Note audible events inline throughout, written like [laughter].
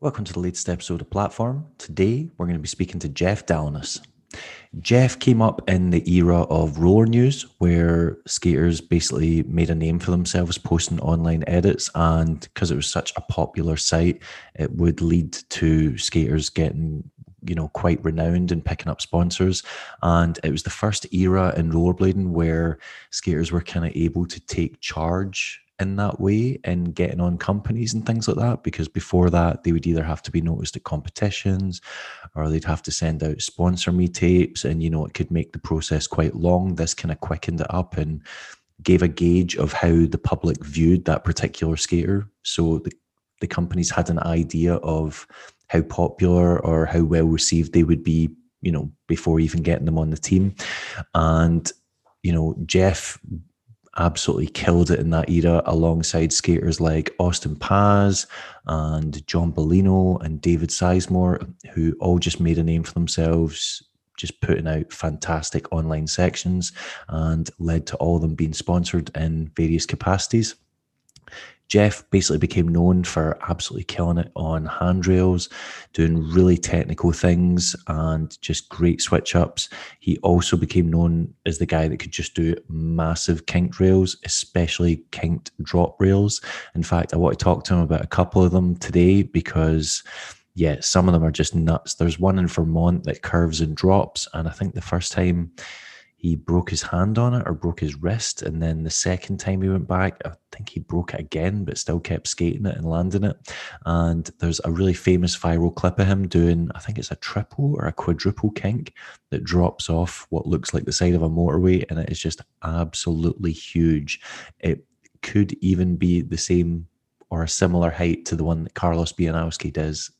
Welcome to the latest episode of Platform. Today, we're going to be speaking to Jeff Dalena. Jeff came up in the era of roller news, where skaters basically made a name for themselves posting online edits. And because it was such a popular site, it would lead to skaters getting you know quite renowned and picking up sponsors and it was the first era in rollerblading where skaters were kind of able to take charge in that way in getting on companies and things like that because before that they would either have to be noticed at competitions or they'd have to send out sponsor me tapes and you know it could make the process quite long. This kind of quickened it up and gave a gauge of how the public viewed that particular skater. So the, the companies had an idea of how popular or how well received they would be you know before even getting them on the team. And you know jeff absolutely killed it in that era alongside skaters like Austin Paz and John Bellino and David Sizemore, who all just made a name for themselves, just putting out fantastic online sections and led to all of them being sponsored in various capacities. Jeff basically became known for absolutely killing it on handrails, doing really technical things and just great switch ups. He also became known as the guy that could just do massive kinked rails, especially kinked drop rails. In fact, I want to talk to him about a couple of them today because yeah, some of them are just nuts. There's one in Vermont that curves and drops, and I think the first time he broke his hand on it or broke his wrist. And then the second time he went back, I think he broke it again, but still kept skating it and landing it. And there's a really famous viral clip of him doing, I think it's a triple or a quadruple kink that drops off what looks like the side of a motorway. And it is just absolutely huge. It could even be the same or a similar height to the one that Carlos Pianowski does.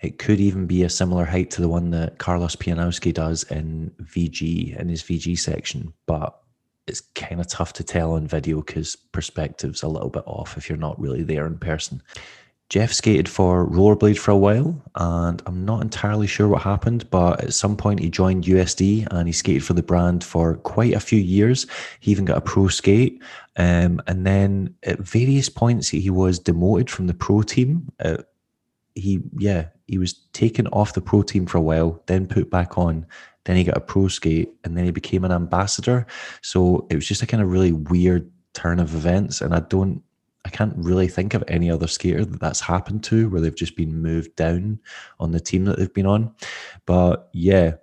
It could even be a similar height to the one that Carlos Pianowski does in VG in his VG section, but it's kind of tough to tell on video because perspective's a little bit off if you're not really there in person. Jeff skated for Rollerblade for a while, and I'm not entirely sure what happened, but at some point he joined USD and he skated for the brand for quite a few years. He even got a pro skate, um, and then at various points he was demoted from the pro team. Uh, he, yeah, he was taken off the pro team for a while, then put back on. Then he got a pro skate, and then he became an ambassador. So it was just a kind of really weird turn of events, and I don't, I can't really think of any other skater that that's happened to where they've just been moved down on the team that they've been on. But yeah,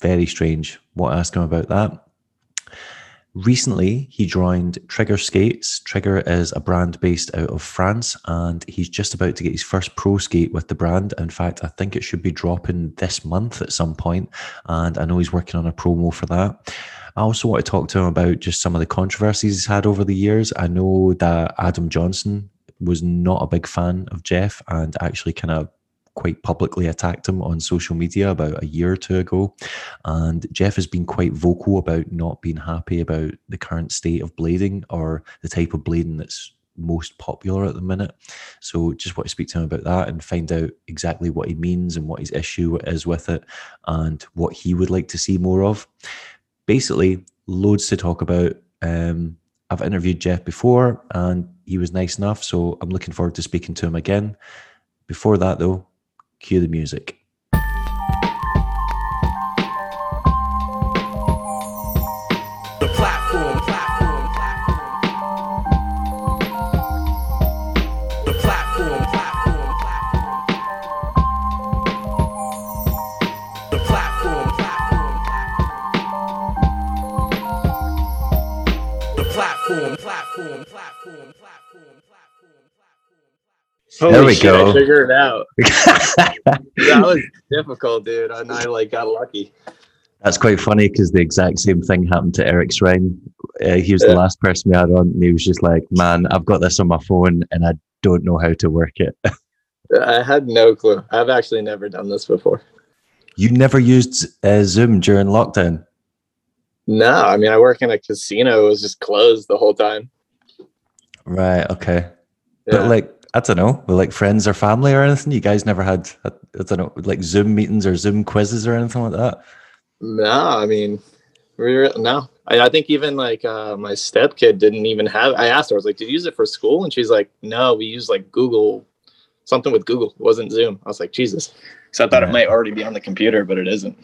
very strange. What ask him about that? Recently, he joined Trigger Skates. Trigger is a brand based out of France, and he's just about to get his first pro skate with the brand. In fact, I think it should be dropping this month at some point, and I know he's working on a promo for that. I also want to talk to him about just some of the controversies he's had over the years. I know that Adam Johnson was not a big fan of Jeff and actually kind of quite publicly attacked him on social media about a year or two ago. And Jeff has been quite vocal about not being happy about the current state of blading or the type of blading that's most popular at the minute. So just want to speak to him about that and find out exactly what he means and what his issue is with it and what he would like to see more of. Basically, loads to talk about. Um, I've interviewed Jeff before and he was nice enough, so I'm looking forward to speaking to him again. Before that, though, Cue the music. Holy there we shit, go. I figured it out. [laughs] that was difficult, dude. And I like got lucky. That's quite funny because the exact same thing happened to Eric Shrine. Uh, he was yeah. the last person we had on, and he was just like, "Man, I've got this on my phone, and I don't know how to work it." [laughs] I had no clue. I've actually never done this before. You never used uh, Zoom during lockdown? No, I mean I work in a casino. It was just closed the whole time. Right. Okay. Yeah. But like, I don't know, with like friends or family or anything? You guys never had, I don't know, like Zoom meetings or Zoom quizzes or anything like that? No, I mean, we no. I, I, think even like uh, my step kid didn't even have. I asked her, I was like, "Did you use it for school?" And she's like, "No, we use like Google something with Google. It wasn't Zoom. I was like, Jesus. So I thought it might already be on the computer, but it isn't.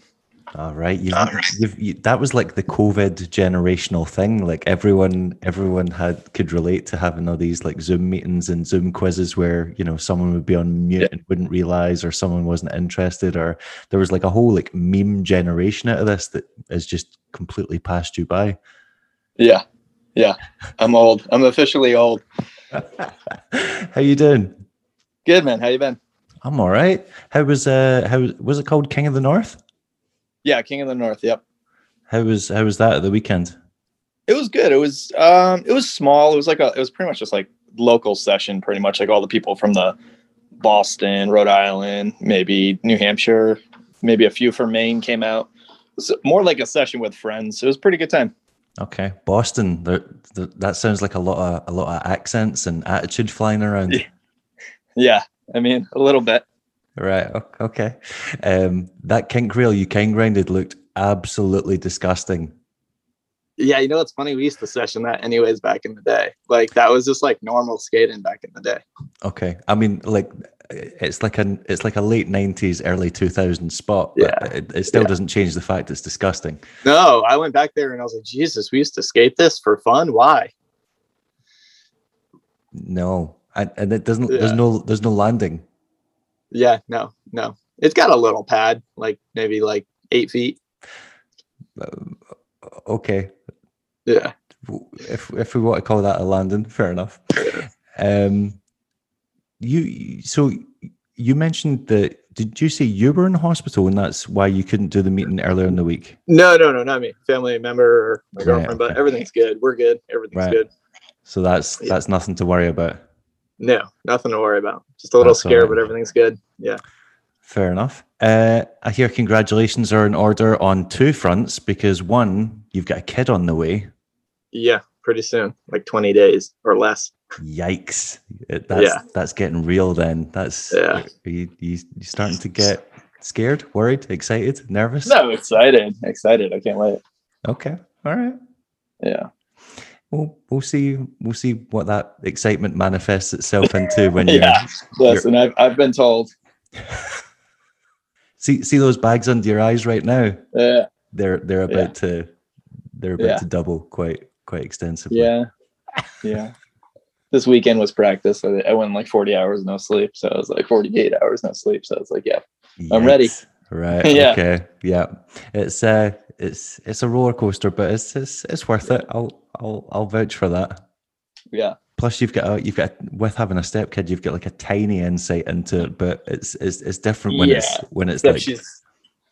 All right, you've, All right. You've, you, that was like the COVID generational thing. Like everyone, everyone had could relate to having all these like Zoom meetings and Zoom quizzes where you know someone would be on mute yeah. and wouldn't realize, or someone wasn't interested, or there was like a whole like meme generation out of this that has just completely passed you by. Yeah, yeah, I'm old. I'm officially old. [laughs] How you doing? Good man. How you been? I'm all right. How was uh how was it called King of the North? Yeah, King of the North. Yep. How was how was that at the weekend? It was good. It was um it was small. It was like a it was pretty much just like local session, pretty much like all the people from the Boston, Rhode Island, maybe New Hampshire, maybe a few from Maine came out. It was more like a session with friends. It was a pretty good time. Okay, Boston. that sounds like a lot of a lot of accents and attitude flying around. Yeah, [laughs] yeah I mean a little bit. Right. Okay. Um, that kink reel you king grinded looked absolutely disgusting. Yeah, you know what's funny? We used to session that anyways back in the day. Like that was just like normal skating back in the day. Okay. I mean, like it's like an it's like a late nineties, early two thousand spot. yeah. It, it still yeah. doesn't change the fact it's disgusting. No, I went back there and I was like, Jesus, we used to skate this for fun. Why? No. And, and it doesn't yeah. there's no there's no landing. Yeah, no, no. It's got a little pad, like maybe like eight feet. Uh, okay. Yeah. If if we want to call that a landing, fair enough. [laughs] Um, you so you mentioned that. Did you say you were in hospital and that's why you couldn't do the meeting earlier in the week? No, no, no, not me. Family member or my girlfriend, right, okay. but everything's good. We're good. Everything's right. good. So that's yeah. that's nothing to worry about. No, nothing to worry about. Just a little That's scared, right. but everything's good. Yeah. Fair enough. Uh, I hear congratulations are in order on two fronts because one, you've got a kid on the way. Yeah, pretty soon, like 20 days or less. Yikes. That's, yeah. that's getting real then. That's, yeah. You, you, you starting to get scared, worried, excited, nervous? No, excited. Excited. I can't wait. Okay. All right. Yeah we'll we'll see we'll see what that excitement manifests itself into when [laughs] you're yeah yes and I've, I've been told. [laughs] See see those bags under your eyes right now? Yeah. They're they're about yeah. to they're about yeah. to double quite quite extensively. Yeah. Yeah. This weekend was practice. So i went like 40 hours no sleep so i was like 48 hours no sleep so i was like yeah i'm ready. Right [laughs] yeah. okay yeah. It's uh it's it's a roller coaster, but it's it's it's worth it. I'll I'll I'll vouch for that. Yeah. Plus, you've got a, you've got with having a step kid, you've got like a tiny insight into it, but it's it's it's different when yeah. it's when it's like she's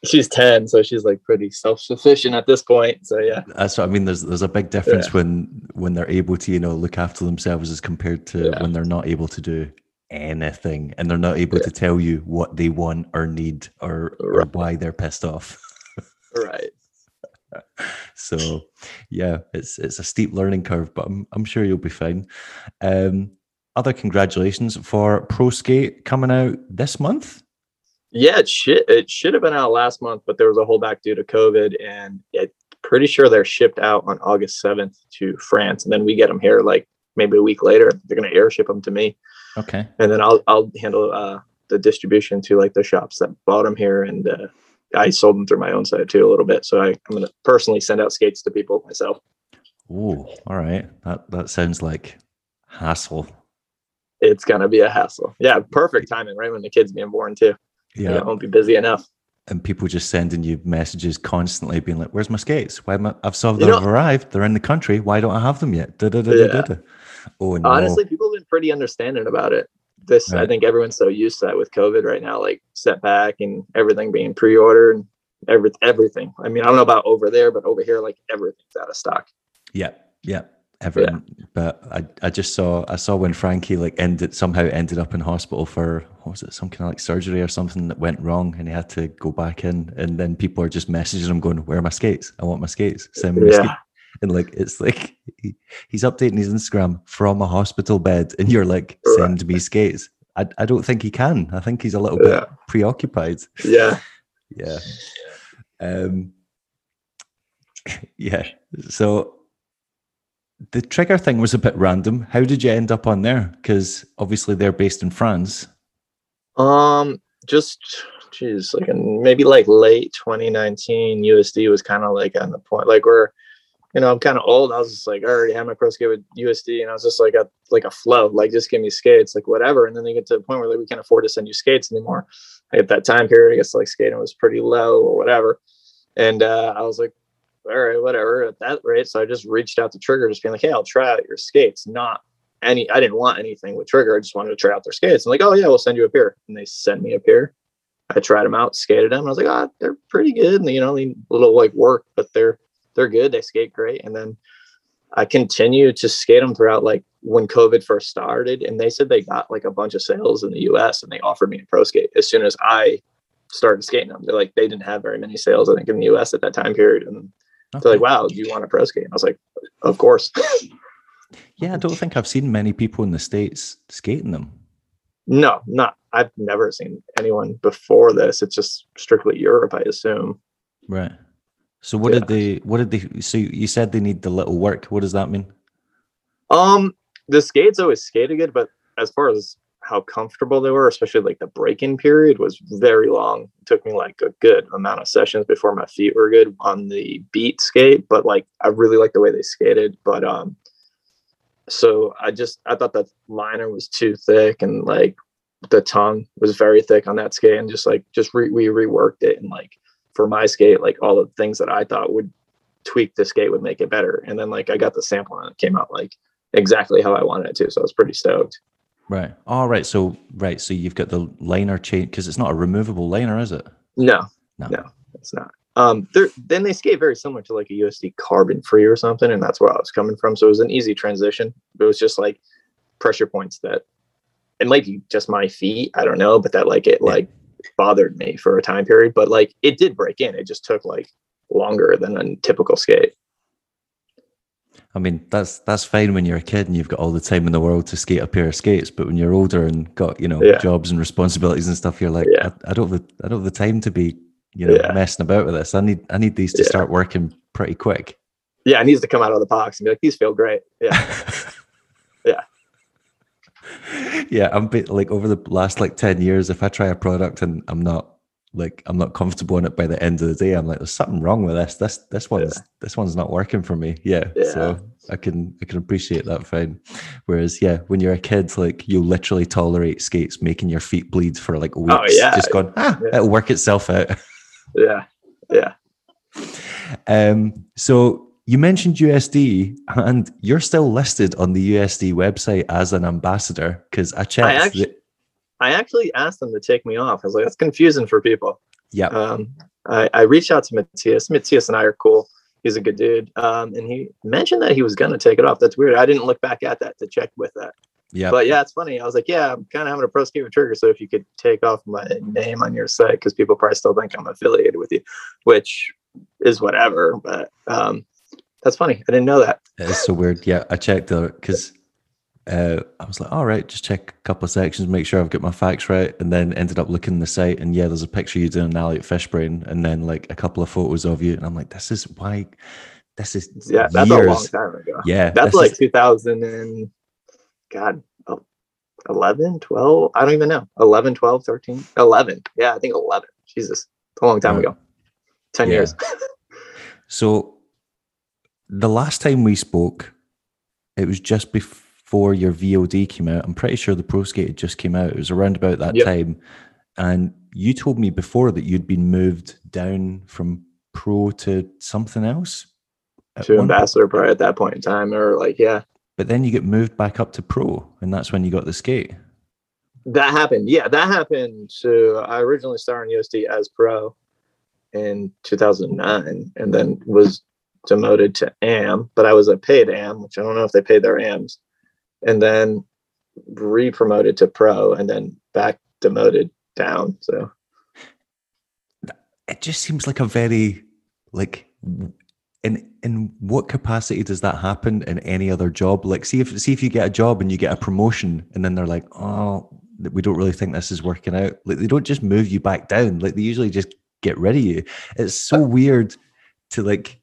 she's ten, so she's like pretty self sufficient at this point. So yeah, that's what I mean. There's there's a big difference yeah. when when they're able to you know look after themselves as compared to yeah. when they're not able to do anything and they're not able to tell you what they want or need or, right. or why they're pissed off. [laughs] right [laughs] so yeah, it's it's a steep learning curve, but I'm I'm sure you'll be fine. Um, other congratulations for Pro Skate coming out this month. Yeah, it should it should have been out last month, but there was a holdback due to COVID, and pretty sure they're shipped out on August seventh to France, and then we get them here like maybe a week later. They're gonna airship them to me. Okay. And then I'll I'll handle uh, the distribution to like the shops that bought them here and uh, I sold them through my own site too a little bit. So I, I'm going to personally send out skates to people myself. Oh, all right. That that sounds like hassle. It's gonna be a hassle. Yeah, perfect timing, right when the kid's being born too. Yeah, I won't be busy enough. And people just sending you messages constantly, being like, "Where's my skates? Why am I, I've saw they've arrived. They're in the country. Why don't I have them yet?" Da, da, da, yeah. Oh no. Honestly, people have been pretty understanding about it this right. i think everyone's so used to that with covid right now like setback and everything being pre-ordered and every, everything. I mean i don't know about over there but over here like everything's out of stock. Yeah yeah. everything. Yeah. but I, I just saw i saw when frankie like ended somehow ended up in hospital for what was it some kind of like surgery or something that went wrong and he had to go back in. And then people are just messaging him going where are my skates? I want my skates. Send me yeah. [laughs] and like it's like he, he's updating his Instagram from a hospital bed, and you're like, send me skates. I, I don't think he can. I think he's a little yeah. bit preoccupied. Yeah. [laughs] Yeah. Um [laughs] yeah. So the trigger thing was a bit random. How did you end up on there? Because obviously they're based in France. Um, just geez, like in maybe like late 2019, USD was kind of like on the point, like where you know I'm kind of old. I was just like, I already had my pro skate with USD, and I was just like a like a flow, like just give me skates, like whatever. And then they get to the point where like we can't afford to send you skates anymore. Like at that time period, I guess like skating was pretty low or whatever. And uh, I was like, all right, whatever at that rate. So I just reached out to Trigger, just being like, hey, I'll try out your skates. Not any, I didn't want anything with Trigger. I just wanted to try out their skates. I'm like, oh yeah, we'll send you a pair. And they sent me a pair. I tried them out, skated them. I was like, ah, oh, they're pretty good. And you know, a little like work, but they're they're good. They skate great. And then I continue to skate them throughout like when COVID first started. And they said they got like a bunch of sales in the US and they offered me a pro skate as soon as I started skating them. They're like, they didn't have very many sales, I think, in the US at that time period. And okay. they're like, wow, do you want a pro skate? I was like, of course. [laughs] yeah, I don't think I've seen many people in the States skating them. No, not. I've never seen anyone before this. It's just strictly Europe, I assume. Right. So what yeah. did they? What did they? So you said they need the little work. What does that mean? Um, the skates always skated good, but as far as how comfortable they were, especially like the break-in period was very long. It took me like a good amount of sessions before my feet were good on the beat skate. But like I really like the way they skated. But um, so I just I thought that liner was too thick and like the tongue was very thick on that skate and just like just re- we reworked it and like for my skate like all the things that I thought would tweak the skate would make it better and then like I got the sample and it came out like exactly how I wanted it to so I was pretty stoked. Right. All right. So right. So you've got the liner chain because it's not a removable liner, is it? No. No, no it's not. Um, then they skate very similar to like a USD carbon free or something, and that's where I was coming from. So it was an easy transition. It was just like pressure points that it might be just my feet, I don't know, but that like it like bothered me for a time period. But like it did break in. It just took like longer than a typical skate. I mean, that's that's fine when you're a kid and you've got all the time in the world to skate a pair of skates. But when you're older and got you know yeah. jobs and responsibilities and stuff, you're like, yeah. I, I, don't have the, I don't have the time to be you know yeah. messing about with this. I need I need these to start working pretty quick. Yeah, it needs to come out of the box and be like, these feel great. Yeah. [laughs] Yeah, I'm like over the last like 10 years, if I try a product and I'm not like I'm not comfortable in it by the end of the day, I'm like, there's something wrong with this. This this one's yeah. this one's not working for me. Yeah. yeah. So I can I can appreciate that fine. Whereas, yeah, when you're a kid, like you literally tolerate skates making your feet bleed for like oh, weeks. Oh, yeah. Just going, ah, yeah. it'll work itself out. yeah, yeah. Um, so you mentioned USD, and you're still listed on the USD website as an ambassador because I checked. I actually, that- I actually asked them to take me off. I was like, that's confusing for people. Yeah. Um, I, I reached out to Matthias. Matthias and I are cool. He's a good dude. Um, and he mentioned that he was going to take it off. That's weird. I didn't look back at that to check with that. Yeah. But yeah, it's funny. I was like, yeah, I'm kind of having a pro skate with Trigger. So if you could take off my name on your site, because people probably still think I'm affiliated with you, which is whatever. But um, that's funny. I didn't know that. It's so weird. Yeah, I checked the because uh, I was like, all right, just check a couple of sections, make sure I've got my facts right, and then ended up looking the site, and yeah, there's a picture you doing an alley at Fishbrain, and then like a couple of photos of you, and I'm like, this is why. This is yeah, that's years. a long time ago. Yeah, that's like is, 2000 and God, 11, 12, I don't even know. 11, 12, 13, 11. Yeah, I think 11. Jesus, a long time ago. 10 yeah. years. so the last time we spoke, it was just before your VOD came out. I'm pretty sure the Pro Skate just came out. It was around about that yep. time. And you told me before that you'd been moved down from pro to something else. To ambassador probably at that point in time, or like, yeah. But then you get moved back up to pro, and that's when you got the skate. That happened. Yeah, that happened. So I originally started in USD as pro in 2009 and then was demoted to AM, but I was a paid AM, which I don't know if they paid their AMs, and then re-promoted to pro and then back demoted down. So it just seems like a very like in in what capacity does that happen in any other job? Like, see if see if you get a job and you get a promotion, and then they're like, "Oh, we don't really think this is working out." Like, they don't just move you back down. Like, they usually just get rid of you. It's so uh, weird to like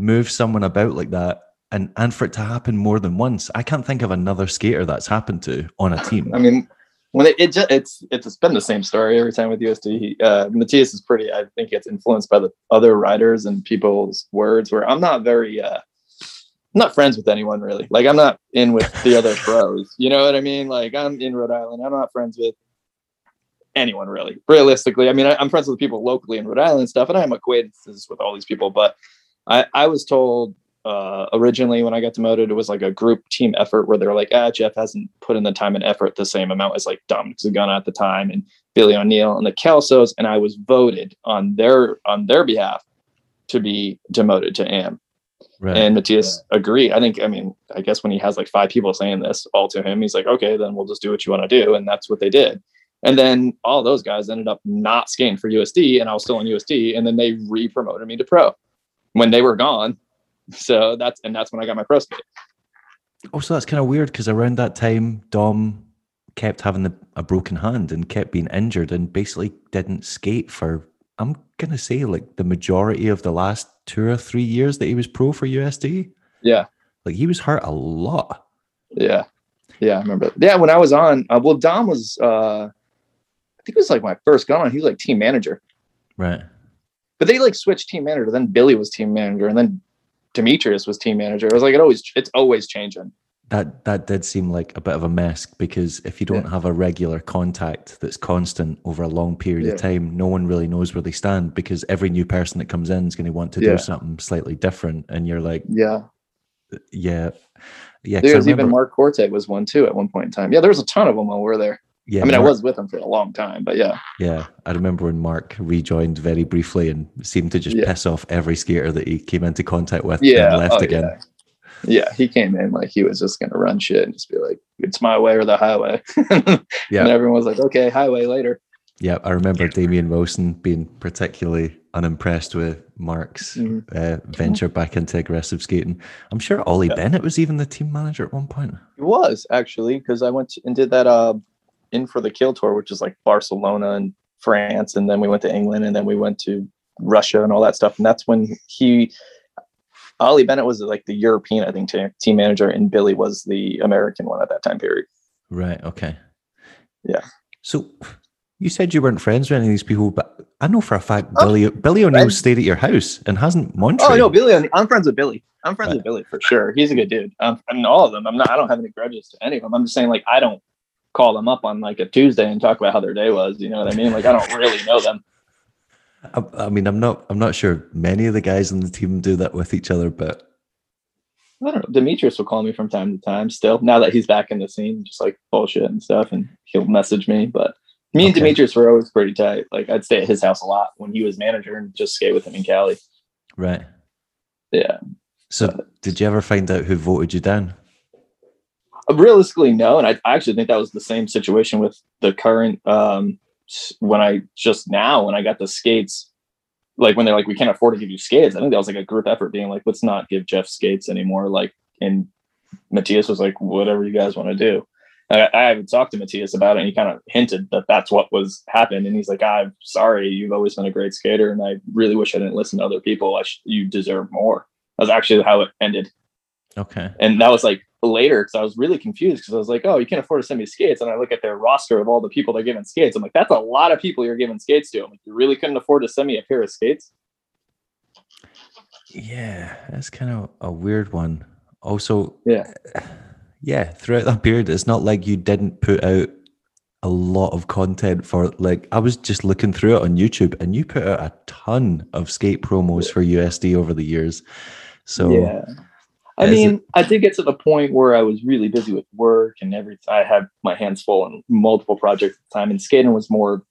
move someone about like that, and and for it to happen more than once. I can't think of another skater that's happened to on a team. I mean, when it, it just it's it's been the same story every time with USD. He, uh, Matthias is pretty. I think it's influenced by the other riders and people's words. Where I'm not very. Uh, I'm not friends with anyone really. Like I'm not in with the other [laughs] pros. You know what I mean? Like I'm in Rhode Island. I'm not friends with anyone really. Realistically, I mean, I, am friends with people locally in Rhode Island and stuff, and I have acquaintances with all these people. But I, I was told uh, originally when I got demoted, it was like a group team effort where they're like, ah, Jeff hasn't put in the time and effort the same amount as like Dominic Sagona at the time and Billy O'Neill and the Kelsos, and I was voted on their on their behalf to be demoted to AM. Right. And Matthias agreed. I think, I mean, I guess when he has like five people saying this all to him, he's like, okay, then we'll just do what you want to do. And that's what they did. And then all those guys ended up not skating for USD, and I was still in USD. And then they re promoted me to pro when they were gone. [laughs] So that's and that's when I got my pro skate. Oh, so that's kind of weird because around that time, Dom kept having the, a broken hand and kept being injured and basically didn't skate for I'm gonna say like the majority of the last two or three years that he was pro for USD. Yeah, like he was hurt a lot. Yeah, yeah, I remember. Yeah, when I was on, uh, well, Dom was, uh I think it was like my first gun on. He was like team manager, right? But they like switched team manager. Then Billy was team manager, and then Demetrius was team manager. It was like, it always it's always changing. That that did seem like a bit of a mess because if you don't yeah. have a regular contact that's constant over a long period yeah. of time, no one really knows where they stand because every new person that comes in is going to want to yeah. do something slightly different, and you're like, yeah, yeah, yeah. There was remember, even Mark Corte was one too at one point in time. Yeah, there was a ton of them while we were there. Yeah, I mean, Mark, I was with him for a long time, but yeah. Yeah, I remember when Mark rejoined very briefly and seemed to just yeah. piss off every skater that he came into contact with yeah. and left oh, again. Yeah. yeah. he came in like he was just going to run shit and just be like, "It's my way or the highway." [laughs] yeah, and everyone was like, "Okay, highway later." Yeah, I remember Damian Wilson being particularly unimpressed with Mark's mm-hmm. uh, venture back into aggressive skating. I'm sure Ollie yeah. Bennett was even the team manager at one point. He was actually because I went and did that uh, in for the Kill Tour, which is like Barcelona and France, and then we went to England, and then we went to Russia and all that stuff. And that's when he, Ollie Bennett was like the European, I think, t- team manager, and Billy was the American one at that time period. Right. Okay. Yeah. So you said you weren't friends with any of these people, but I know for a fact oh, Billy Billy O'Neill stayed at your house and hasn't Montreal. Oh no, Billy! I'm friends with Billy. I'm friends right. with Billy for sure. He's a good dude. Um, I mean, all of them. I'm not. I don't have any grudges to any of them. I'm just saying, like, I don't call them up on like a Tuesday and talk about how their day was. You know what I mean? Like I don't really know them. [laughs] I, I mean, I'm not. I'm not sure many of the guys on the team do that with each other, but I don't know. Demetrius will call me from time to time. Still, now that he's back in the scene, just like bullshit and stuff, and he'll message me. But me and Demetrius were always pretty tight. Like I'd stay at his house a lot when he was manager and just skate with him in Cali. Right. Yeah. So, but, did you ever find out who voted you down? Realistically no and I, I, actually think that was the same situation with the current um when i just now when i got the skates like when they're like we can't afford to give you skates. I think that was like a group effort being like let's not give jeff skates anymore like and matthias was like whatever you guys want to do. I, I haven't talked to matthias about it and he kind of hinted that that's what was happened and he's like i'm sorry you've always been a great skater and i really wish i didn't listen to other people i sh- you deserve more. That's actually how it ended. Okay. And that was like later because I was really confused because I was like, oh, you can't afford to send me skates. And I look at their roster of all the people they're giving skates. I'm like, that's a lot of people you're giving skates to. I'm like, you really couldn't afford to send me a pair of skates? Yeah, that's kind of a weird one. Also, yeah, [sighs] yeah, throughout that period, it's not like you didn't put out a lot of content for like I was just looking through it on YouTube and you put out a ton of skate promos for USD over the years. So yeah I mean, it, I did get to the point where I was really busy with work and everything. I had my hands full on multiple projects at the time, and skating was more.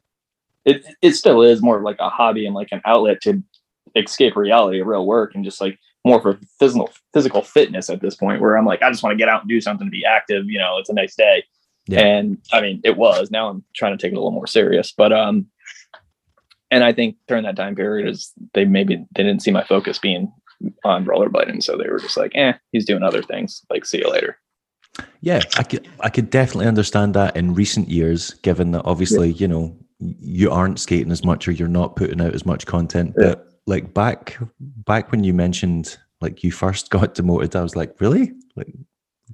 It it still is more like a hobby and like an outlet to escape reality of real work and just like more for physical physical fitness at this point where I'm like I just want to get out and do something to be active. You know, it's a nice day, yeah. and I mean it was. Now I'm trying to take it a little more serious, but um, and I think during that time period is they maybe they didn't see my focus being on rollerblading. So they were just like, eh, he's doing other things. Like, see you later. Yeah, I could I could definitely understand that in recent years, given that obviously, yeah. you know, you aren't skating as much or you're not putting out as much content. Yeah. But like back back when you mentioned like you first [laughs] got demoted, I was like, really? Like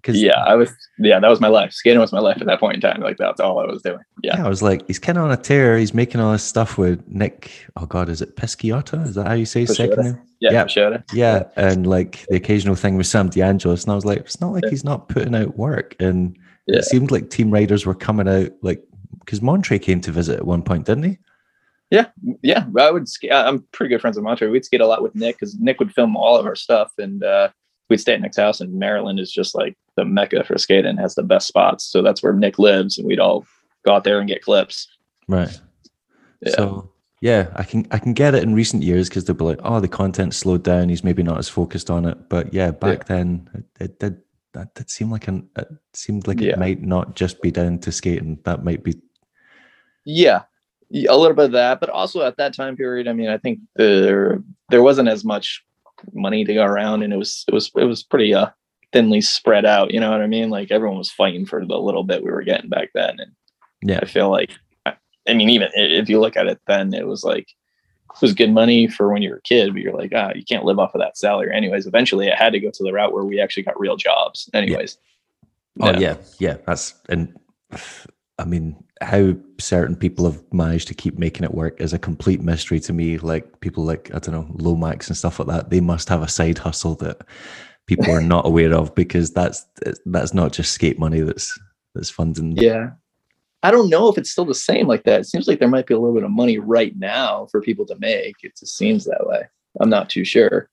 'Cause- yeah, I was. Yeah, that was my life. Skating was my life at that point in time. Like that's all I was doing. Yeah, Yeah, I was like, he's kind of on a tear. He's making all this stuff with Nick. Oh God, is it Pisciata? Is that how you say his second name? yeah, Yeah. sure. Yeah, and like the occasional thing with Sam DeAngelis, and I was like, it's not like Yeah. he's not putting out work. And Yeah. it seemed like team riders were coming out like because Montre came to visit at one point, didn't he? Yeah, yeah, I would. Skate, I'm pretty good friends with Montre. We'd skate a lot with Nick because Nick would film all of our stuff, and uh, we'd stay at Nick's house. And Maryland is just like the mecca for skating, has the best spots. So that's where Nick lives, and we'd all go out there and get clips. Right. Yeah. So yeah, I can I can get it in recent years because they'll be like, oh, the content slowed down. He's maybe not as focused on it. But yeah, back then it, it did that did seem like an it seemed like Yeah. it might not just be down to skating. That might be Yeah, Yeah, a little bit of that, but also at that time period, I mean, I think there there wasn't as much money to go around, and it was it was it was pretty uh thinly spread out. You know what I mean? Like everyone was fighting for the little bit we were getting back then, and yeah. I feel like, I, mean, even if you look at it then, it was like it was good money for when you were a kid, but you're like, ah, you can't live off of that salary. Anyways, eventually, it had to go to the route where we actually got real jobs. Anyways, Oh Yeah. yeah, yeah. That's and [sighs] I mean, how certain people have managed to keep making it work is a complete mystery to me. Like people like I don't know Lomax and stuff like that. They must have a side hustle that people are not aware of because that's that's not just skate money. That's that's funding. Yeah. I don't know if it's still the same like that. It seems like there might be a little bit of money right now for people to make. It just seems that way. I'm not too sure.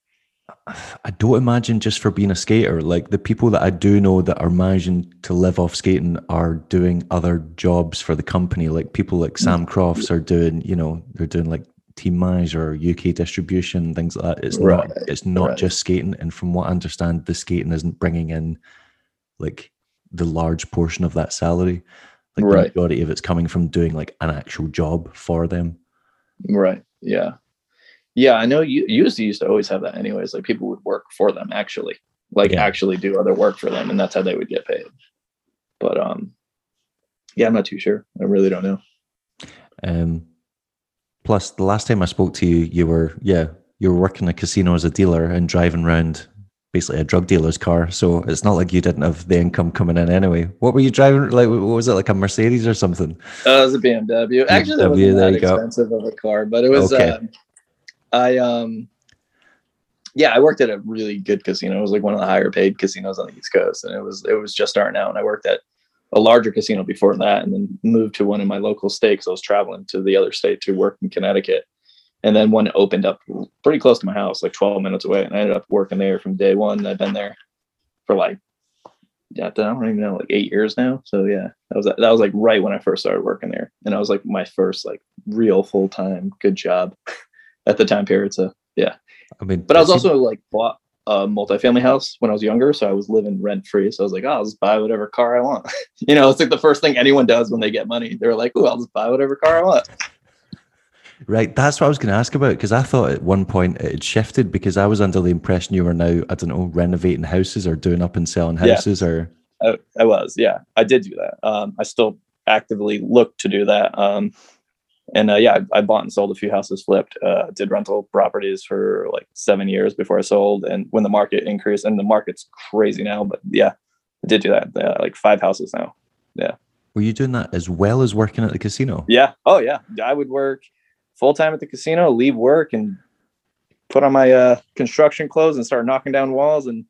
[sighs] I don't imagine just for being a skater. Like the people that I do know that are managing to live off skating are doing other jobs for the company. Like people like hmm. Sam Crofts are doing, you know, they're doing like team manager, UK distribution, things like that. It's Right, not it's not right. just skating. And from what I understand, the skating isn't bringing in like the large portion of that salary. Like Right. the majority of it's coming from doing like an actual job for them. Right. Yeah. Yeah. I know you used to used to always have that anyways. Like people would work for them actually, like Yeah. actually do other work for them. And that's how they would get paid. But um yeah, I'm not too sure. I really don't know. Um, plus, the last time I spoke to you, you were yeah, you were working a casino as a dealer and driving around basically a drug dealer's car. So it's not like you didn't have the income coming in anyway. What were you driving? Like, what was it like a Mercedes or something? Uh, it was a BMW. Actually, it BMW, wasn't that you go. expensive of a car, but it was. Okay. um I um, yeah, I worked at a really good casino. It was like one of the higher paid casinos on the East Coast, and it was it was just starting out. And I worked at a larger casino before that, and then moved to one in my local state because I was traveling to the other state to work in Connecticut. And then one opened up pretty close to my house, like 12 minutes away, and I ended up working there from day one. I've been there for like yeah, I don't even know, like eight years now. So yeah, that was that was like right when I first started working there, and I was like my first like real full time good job [laughs] at the time period. So yeah, I mean, but I was also like bought a multifamily house when I was younger, so I was living rent free. So I was like, oh, I'll just buy whatever car I want. [laughs] you know, it's like the first thing anyone does when they get money. They're like, oh, I'll just buy whatever car I want. right. That's what I was going to ask about because I thought at one point it had shifted because I was under the impression you were now, I don't know, renovating houses or doing up and selling Yeah. houses or. I, I was, yeah, I did do that. Um, I still actively look to do that. Um, and uh, yeah, I, I bought and sold a few houses, flipped, uh, did rental properties for like seven years before I sold. And when the market increased, and the market's crazy now, but yeah, I did do that. Uh, like five houses now. Yeah. Were you doing that as well as working at the casino? Yeah. Oh yeah, I would work full time at the casino, leave work, and put on my uh, construction clothes and start knocking down walls and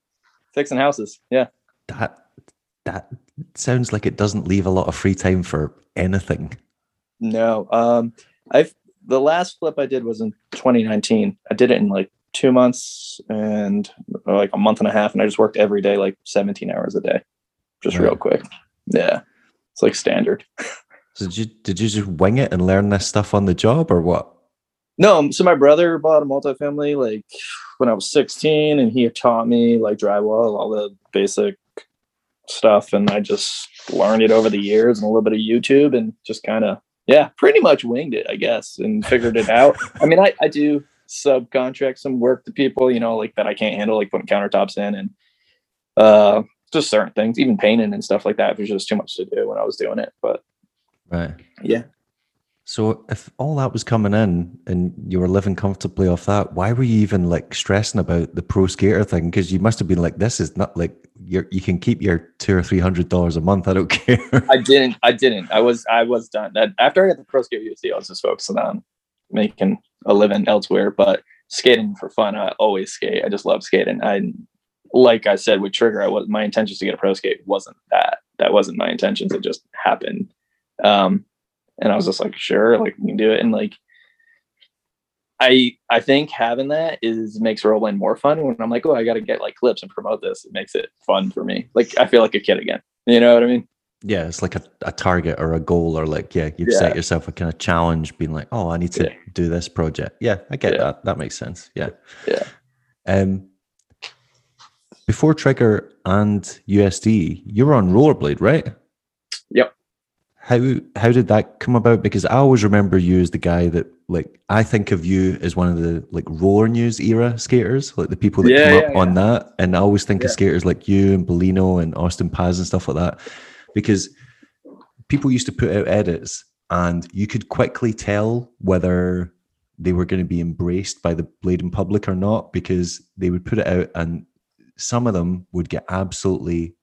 fixing houses. Yeah. That that sounds like it doesn't leave a lot of free time for anything. No. Um I've the last flip I did was in 2019. I did it in like two months and like a month and a half, and I just worked every day like 17 hours a day. Just real quick. Yeah. It's like standard. [laughs] So did you did you just wing it and learn this stuff on the job or what? No, so my brother bought a multifamily like when I was 16, and he had taught me like drywall, all the basic stuff, and I just learned it over the years and a little bit of YouTube, and just kind of yeah, pretty much winged it, I guess, and figured it out. I mean, I I do subcontract some work to people, you know, like that I can't handle, like putting countertops in and uh just certain things, even painting and stuff like that. There's just too much to do when I was doing it, but Right. yeah, So if all that was coming in and you were living comfortably off that, why were you even like stressing about the pro skater thing? Because you must have been like, this is not like you you can keep your two or three hundred dollars a month. I don't [laughs] care. I didn't. I didn't. I was. I was done. That after I got the pro skater USD, I was just focusing on making a living elsewhere. But skating for fun, I always skate. I just love skating. I like I said with Trigger, I was my intentions to get a pro skate wasn't that. That wasn't my intentions. It just happened. Um, and I was just like, sure, like we can do it. And like, I I think having that is makes rolling more fun. When I'm like, oh, I got to get like clips and promote this, it makes it fun for me. Like I feel like a kid again. You know what I mean? Yeah, it's like a, a target or a goal, or like yeah, you've yeah. set yourself a kind of challenge, being like, oh, I need to yeah. do this project. Yeah, I get yeah. that. That makes sense. Yeah. Yeah. Um, before Trigger and USD, you were on Rollerblade, right? How how did that come about? Because I always remember you as the guy that like I think of you as one of the like roller news era skaters, like the people that yeah, come yeah, up yeah. on that. And I always think of skaters like you and Bellino and Austin Paz and stuff like that. Because people used to put out edits and you could quickly tell whether they were going to be embraced by the blading public or not because they would put it out and some of them would get absolutely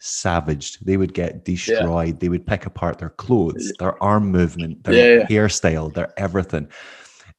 savaged. They would get destroyed. Yeah. They would pick apart their clothes, their arm movement, their yeah, hairstyle, their everything.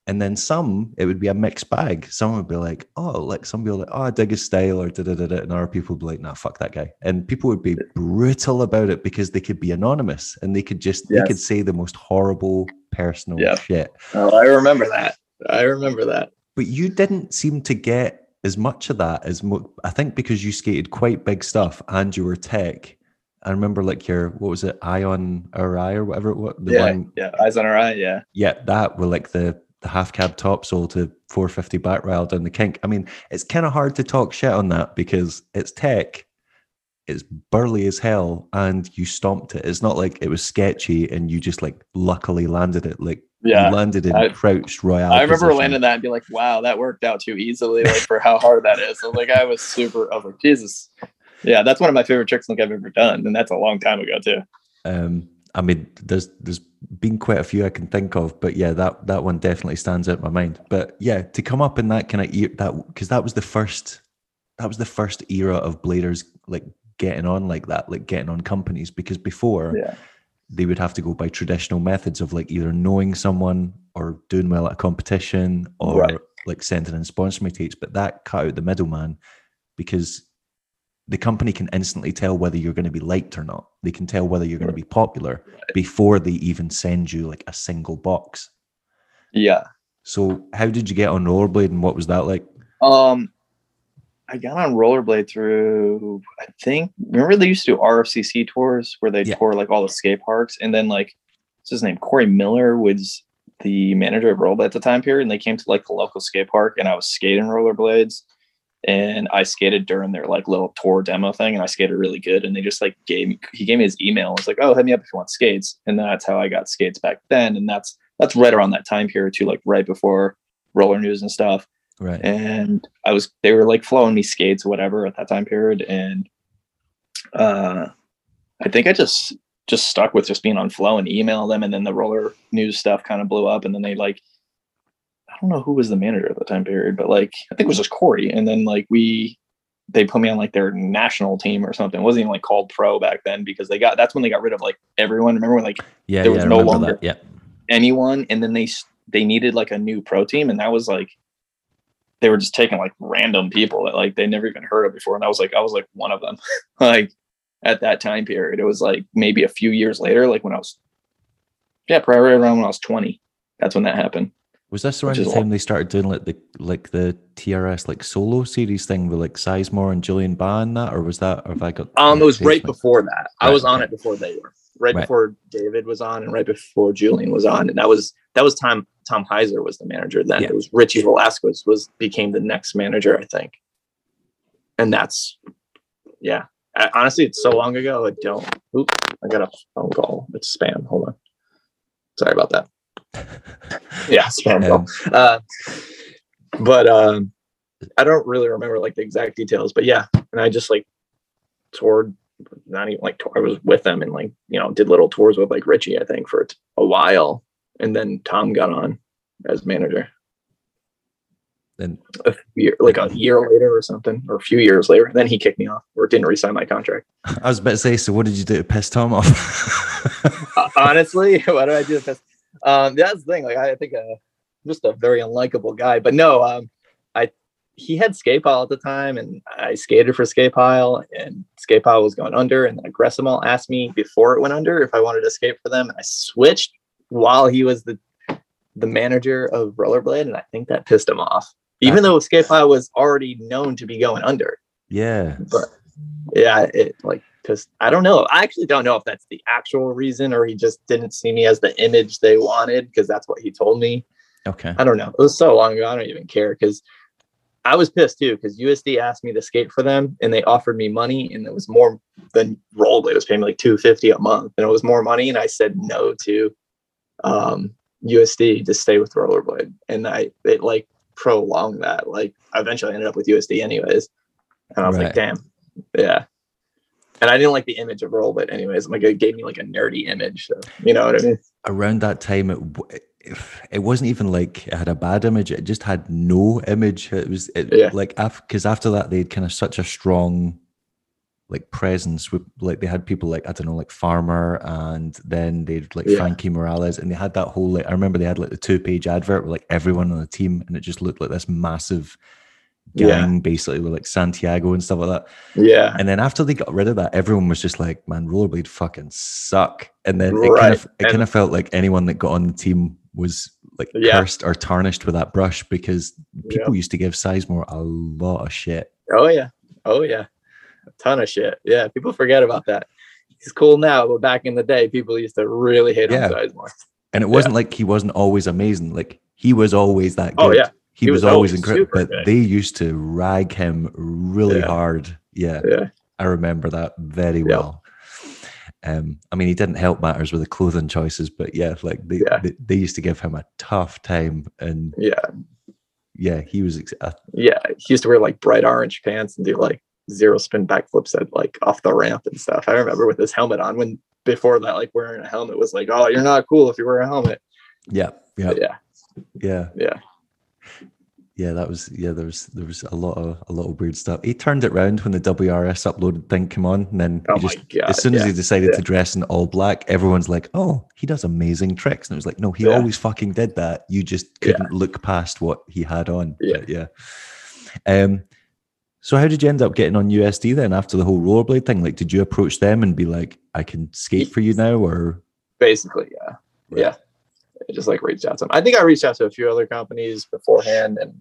And then some, it would be a mixed bag. Some would be like, oh, like some people like, oh, I dig his style or da da da da. And other people would be like, nah, fuck that guy. And people would be brutal about it because they could be anonymous and they could just, yes. they could say the most horrible personal shit. Oh, I remember that. I remember that. But you didn't seem to get as much of that as mo- I think because you skated quite big stuff and you were tech. I remember like your what was it, Ion Eye or whatever what the yeah, one yeah, eyes on our eye, yeah. Yeah, that were like the the half cab topsoul to 450 back rail down the kink. I mean, it's kind of hard to talk shit on that because it's tech, it's burly as hell, and you stomped it. It's not like it was sketchy and you just like luckily landed it. Like yeah, you landed in I, crouched royale. I remember position. landing that and be like, "Wow, that worked out too easily." Like for how hard that is. So like I was super. I was like, Jesus. Yeah, that's one of my favorite tricks like I've ever done, and that's a long time ago too. Um, I mean, there's there's been quite a few I can think of, but yeah, that that one definitely stands out in my mind. But yeah, to come up in that kind of era, that because that was the first, that was the first era of bladers like getting on like that, like getting on companies. Because before, yeah they would have to go by traditional methods of like either knowing someone or doing well at a competition or right. like sending in sponsor meetings. But that cut out the middleman because the company can instantly tell whether you're going to be liked or not. They can tell whether you're going to be popular before they even send you like a single box. Yeah. So how did you get on rollerblade and what was that like? Um I got on rollerblade through I think remember they used to do RFCC tours where they yeah. tour like all the skate parks? And then like what's his name? Corey Miller was the manager of rollerblade at the time period and they came to like the local skate park and I was skating rollerblades and I skated during their like little tour demo thing and I skated really good and they just like gave me he gave me his email and was like oh hit me up if you want skates and that's how I got skates back then and that's that's right around that time period too like right before roller news and stuff Right. And I was, they were like flowing me skates or whatever at that time period. And uh, I think I just, just stuck with just being on flow and email them. And then the roller news stuff kind of blew up. And then they like, I don't know who was the manager at the time period, but like, I think it was just Corey. And then like we, they put me on like their national team or something. It wasn't even like called pro back then because they got, that's when they got rid of like everyone. Remember when like, yeah, there was yeah, no longer yeah. anyone. And then they, they needed like a new pro team. And that was like, they were just taking like random people that like they never even heard of before. And I was like, I was like one of them. [laughs] like at that time period, it was like maybe a few years later, like when I was, yeah, probably around when I was 20. That's when that happened. Was this around the time they started doing like the like the TRS like solo series thing with like Sizemore and Julien Bah and that, or was that or have I got um it was right before that. Right, I was on it before they were. Right, right, before David was on and right before Julian was on. And that was that was time Tom Heiser was the manager then. Yeah. It was Richie Velasquez was became the next manager, I think. And that's yeah. I, honestly, it's so long ago. I don't. Oop, I got a phone call. It's spam. Hold on. Sorry about that. [laughs] yeah, spam call. Uh, but um, I don't really remember like the exact details. But yeah, and I just like toured. Not even like I was with them and like you know did little tours with like Richie. I think for a while and then Tom got on as manager. Then a year, like a year later or something, or a few years later. Then he kicked me off or didn't resign my contract. I was about to say, so what did you do to piss Tom off? Uh, [laughs] honestly, [laughs] what did I do to piss? Um, that's the thing. Like I think uh, just a very unlikable guy. But no, um, I he had skate pile at the time, and I skated for skate pile, and skate pile was going under, and then asked me before it went under if I wanted to skate for them, and I switched while he was the the manager of Rollerblade, and I think that pissed him off, even though skate pile was already known to be going under. yeah. But yeah, it like because I don't know. I actually don't know if that's the actual reason or he just didn't see me as the image they wanted because that's what he told me. Okay. I don't know. It was so long ago. I don't even care because I was pissed too because USD asked me to skate for them and they offered me money and it was more than Rollerblade was paying me like 250 a month and it was more money and I said no to um, USD to stay with Rollerblade and I it like prolonged that. Like I eventually ended up with USD anyways. And I was Right. like, damn, yeah. And I didn't like the image of Rollerblade anyways. Like it gave me like a nerdy image. So, you know what I mean? Around that time, it it wasn't even like it had a bad image. It just had no image. It was it, Yeah. like because after that they had kind of such a strong like presence with like they had people like I don't know like Farmer and then they'd like Yeah. Frankie Morales and they had that whole like I remember they had like the two page advert with like everyone on the team and it just looked like this massive Yeah. gang basically with like Santiago and stuff like that. Yeah. And then after they got rid of that, everyone was just like, "Man, rollerblade fucking suck." And then it Right. kind of it And- kind of felt like anyone that got on the team was like Yeah. cursed or tarnished with that brush because people used to give Sizemore a lot of shit. Oh yeah. Oh yeah. A ton of shit. Yeah. People forget about that. He's cool now, but back in the day, people used to really hate Yeah. on Sizemore. And it wasn't like he wasn't always amazing. Like he was always that good. Oh, yeah. He, He was, was always incredible. But good. they used to rag him really Yeah. hard. Yeah. Yeah. I remember that very well. Um, I mean, he didn't help matters with the clothing choices, but yeah, like they, Yeah. they, they used to give him a tough time, and Yeah. yeah, he was. ex- uh, Yeah. He used to wear like bright orange pants and do like zero spin backflips at like off the ramp and stuff. I remember with his helmet on when before that, like wearing a helmet was like, oh, you're not cool if you wear a helmet. yeah, yeah, But yeah. yeah, Yeah. yeah. That was yeah. There was there was a lot of a lot of weird stuff. He turned it round when the WRS uploaded thing came on, and then Oh he just God, as soon as he decided yeah. to dress in all black, everyone's like, "Oh, he does amazing tricks," and it was like, "No, he Yeah. always fucking did that. You just couldn't look past what he had on." Yeah. But yeah. Um. So how did you end up getting on USD then after the whole rollerblade thing? Like, did you approach them and be like, "I can skate for you now," or Basically, yeah. Yeah. I just like reached out to them. I think I reached out to a few other companies beforehand and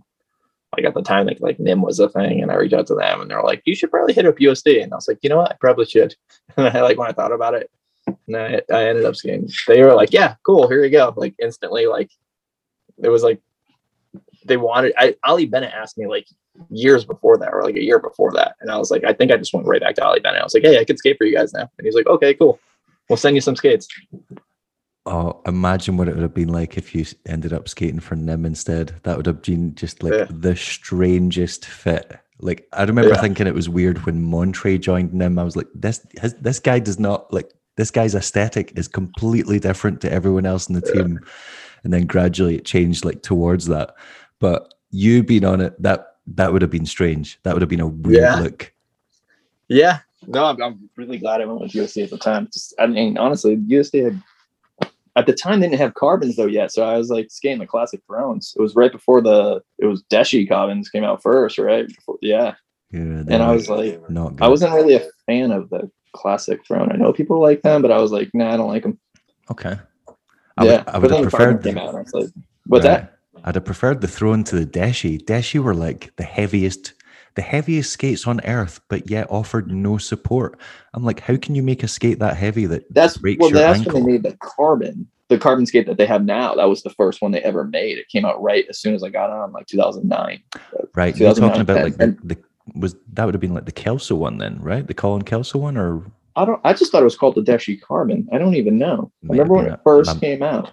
like at the time like like NIM was a thing and I reached out to them and they're like, you should probably hit up USD. And I was like, you know what? I probably should. [laughs] And I like when I thought about it, and I, I ended up skating. They were like, yeah, cool, here you go. Like instantly, like it was like they wanted I Ali Bennett asked me like years before that, or like a year before that. And I was like, I think I just went right back to Ali Bennett. I was like, hey, I can skate for you guys now. And he's like, okay, cool. We'll send you some skates. Oh, imagine what it would have been like if you ended up skating for Nim instead. That would have been just like Yeah. the strangest fit. Like I remember Yeah. thinking it was weird when Montre joined Nim. I was like, this his, this guy does not like this guy's aesthetic is completely different to everyone else in the Yeah. team. And then gradually it changed like towards that. But you being on it, that that would have been strange. That would have been a weird Yeah. look. Yeah. No, I'm, I'm really glad I went with USD at the time. Just, I mean, honestly, USD had, at the time didn't have carbons though yet, so I was like skating the classic thrones. It was right before the it was Deshi carbons came out first, right? Before, yeah, Yeah, and I was like, not good. I wasn't really a fan of the classic throne. I know people like them, but I was like, nah, I don't like them. okay. I yeah, would, I but would then have the preferred came out. I was like, what's Right. that? I'd have preferred the throne to the Deshi. Deshi were like the heaviest, the heaviest skates on earth, but yet offered no support. I'm like, how can you make a skate that heavy that That's breaks well, your that's ankle? when they made the carbon. The carbon skate that they have now, that was the first one they ever made. It came out right as soon as I got on, like 2009. right? You're talking 2009, about like the, the was that would have been like the Kelso one then, right? The Colin Kelso one, or I don't. I just thought it was called the Deshi Carbon. I don't even know. I remember when it first um, came out,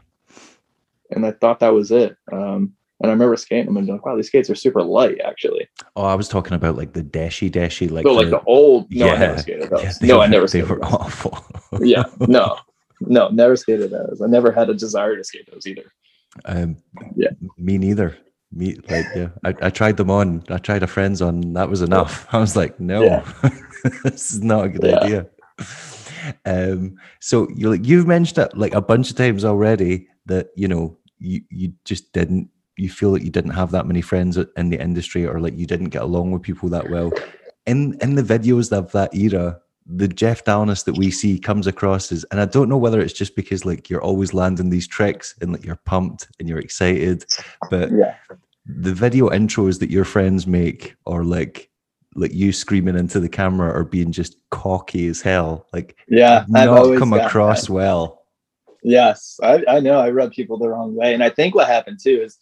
and I thought that was it. Um, and I remember skating them and being like, "Wow, these skates are super light." Actually, oh, I was talking about like the Deshi Deshi, like so like the old. No, I yeah, never skated those. [laughs] yeah, no, were, I never They were those. awful. Yeah, [laughs] no, no, never skated those. I never had a desire to skate those either. Um, Yeah. me neither. Me like yeah, I, I tried them on. I tried a friend's on. That was enough. [laughs] I was like, no, Yeah. this is not a good Yeah. idea. Um, so you like you've mentioned it like a bunch of times already that you know you you just didn't you feel that you didn't have that many friends in the industry or like you didn't get along with people that well. In in the videos of that era, the Jeff Dalnas that we see comes across as, and I don't know whether it's just because like you're always landing these tricks and like you're pumped and you're excited, but Yeah. the video intros that your friends make or like like you screaming into the camera or being just cocky as hell, like Yeah. I've not always come across that. well. Yes. I, I know I rub people the wrong way. And I think what happened too is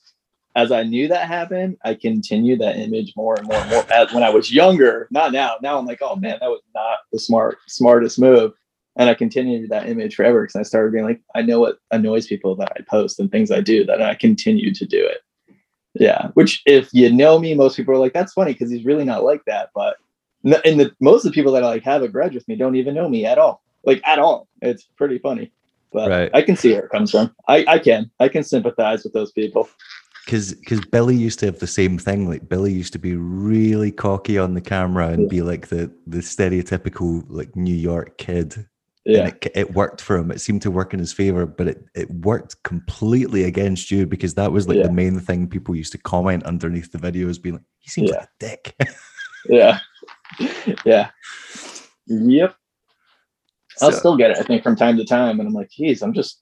as I knew that happened, I continued that image more and more and more. As, when I was younger, not now. Now I'm like, oh man, that was not the smart, smartest move. And I continued that image forever because I started being like, I know what annoys people that I post and things I do that I continue to do it. Yeah. Which if you know me, most people are like, that's funny because he's really not like that. But and the most of the people that like have a grudge with me don't even know me at all. Like at all. It's pretty funny. But Right. I can see where it comes from. I, I can. I can sympathize with those people. Cause because Billy used to have the same thing. Like Billy used to be really cocky on the camera and be like the the stereotypical like New York kid. Yeah. And it, it worked for him. It seemed to work in his favor, but it, it worked completely against you because that was like Yeah. the main thing people used to comment underneath the videos, being like, he seems Yeah. like a dick. [laughs] Yeah. [laughs] yeah. Yep. I'll still get it, I think, from time to time. And I'm like, geez, I'm just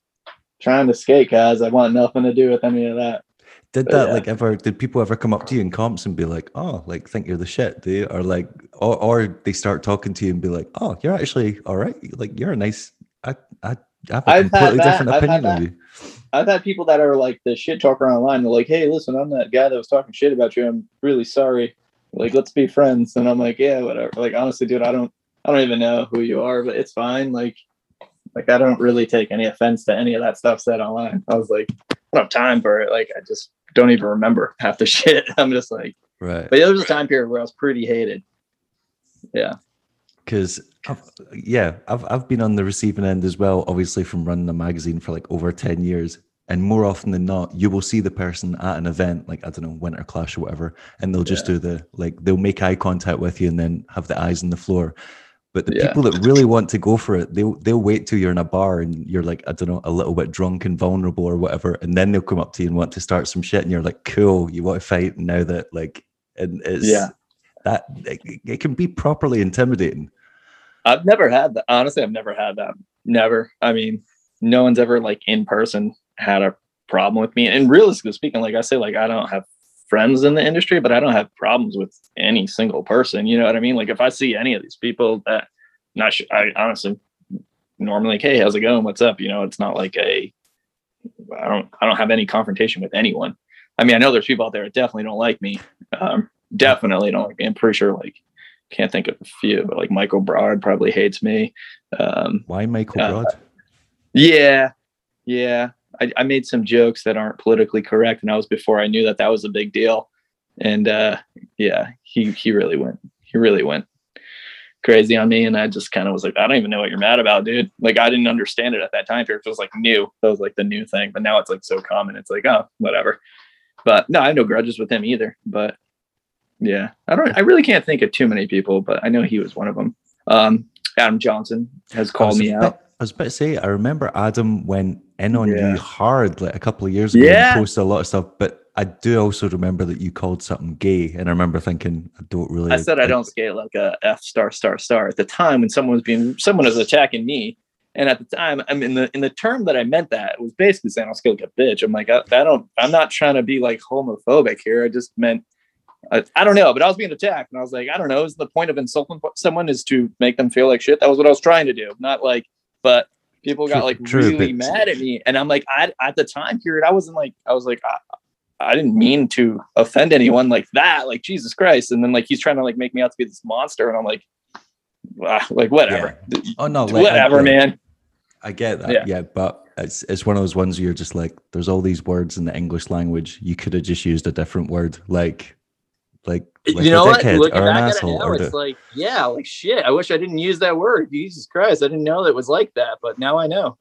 trying to skate, guys. I want nothing to do with any of that. Did But that yeah. like ever? Did people ever come up to you in comps and be like, "Oh, like think you're the shit," do you? Or like, or, or they start talking to you and be like, "Oh, you're actually all right. Like you're a nice. I I, I have a I've completely different I've opinion of you." I've had people that are like the shit talker online. They're like, hey, listen, I'm that guy that was talking shit about you. I'm really sorry. Like, let's be friends. And I'm like, yeah, whatever. Like, honestly, dude, I don't, I don't even know who you are, but it's fine. Like, like I don't really take any offense to any of that stuff said online. I was like, I don't have time for it. Like, I just don't even remember [laughs] half the shit. I'm just like, Right. but there was a time period where I was pretty hated. Yeah. because oh. yeah I've, I've been on the receiving end as well obviously from running a magazine for like over 10 years and more often than not you will see the person at an event like i don't know Winterclash or whatever and they'll just Yeah. do the like they'll make eye contact with you and then have the eyes on the floor but the Yeah. people that really want to go for it they'll they'll wait till you're in a bar and you're like i don't know a little bit drunk and vulnerable or whatever and then they'll come up to you and want to start some shit and you're like cool you want to fight now that like and it's Yeah. that it, it can be properly intimidating I've never had that. Honestly, I've never had that. Never. I mean, no one's ever like in person had a problem with me. And realistically speaking, like I say, like I don't have friends in the industry, but I don't have problems with any single person. You know what I mean? Like if I see any of these people that not sure, I honestly normally like, hey, how's it going? What's up? You know, it's not like a I don't I don't have any confrontation with anyone. I mean, I know there's people out there that definitely don't like me. Um, definitely don't like me. I'm pretty sure like can't think of a few, but like Michael Broad probably hates me. Um, Why Michael Uh, Broad? yeah, yeah. I, I made some jokes that aren't politically correct, and that was before I knew that that was a big deal. And uh, yeah, he he really went he really went crazy on me, and I just kind of was like, I don't even know what you're mad about, dude. Like I didn't understand it at that time period. It was like new. That was like the new thing, but now it's like so common. It's like oh whatever. But no, I have no grudges with him either. But yeah, I don't. I really can't think of too many people, but I know he was one of them. Um, Adam Johnson has called me out. Was about to say, I remember Adam went in on Yeah. you hard like a couple of years ago Yeah. and posted a lot of stuff, but I do also remember that you called something gay, and I remember thinking, I don't really. I said I don't skate like a F star star star at the time when someone was being someone was attacking me, and at the time I mean the in the term that I meant that was basically saying I'll skate like a bitch. I'm like I, I don't I'm not trying to be like homophobic here. I just meant I, I don't know, but I was being attacked, and I was like I don't know. Is the point of insulting someone is to make them feel like shit? That was what I was trying to do, not like. But people got like true, really mad at me, and I'm like I at the time period I wasn't like I was like. I, I didn't mean to offend anyone like that. Like Jesus Christ. And then like he's trying to like make me out to be this monster. And I'm like, ah, like whatever. Oh no, like, whatever, yeah, man. I get that. Yeah. Yeah. but it's it's one of those ones where you're just like, there's all these words in the English language. You could have just used a different word, like, like, like you know what? dickhead Looking back at it now, it's the- like, yeah, like shit. I wish I didn't use that word. Jesus Christ. I didn't know that it was like that, but now I know.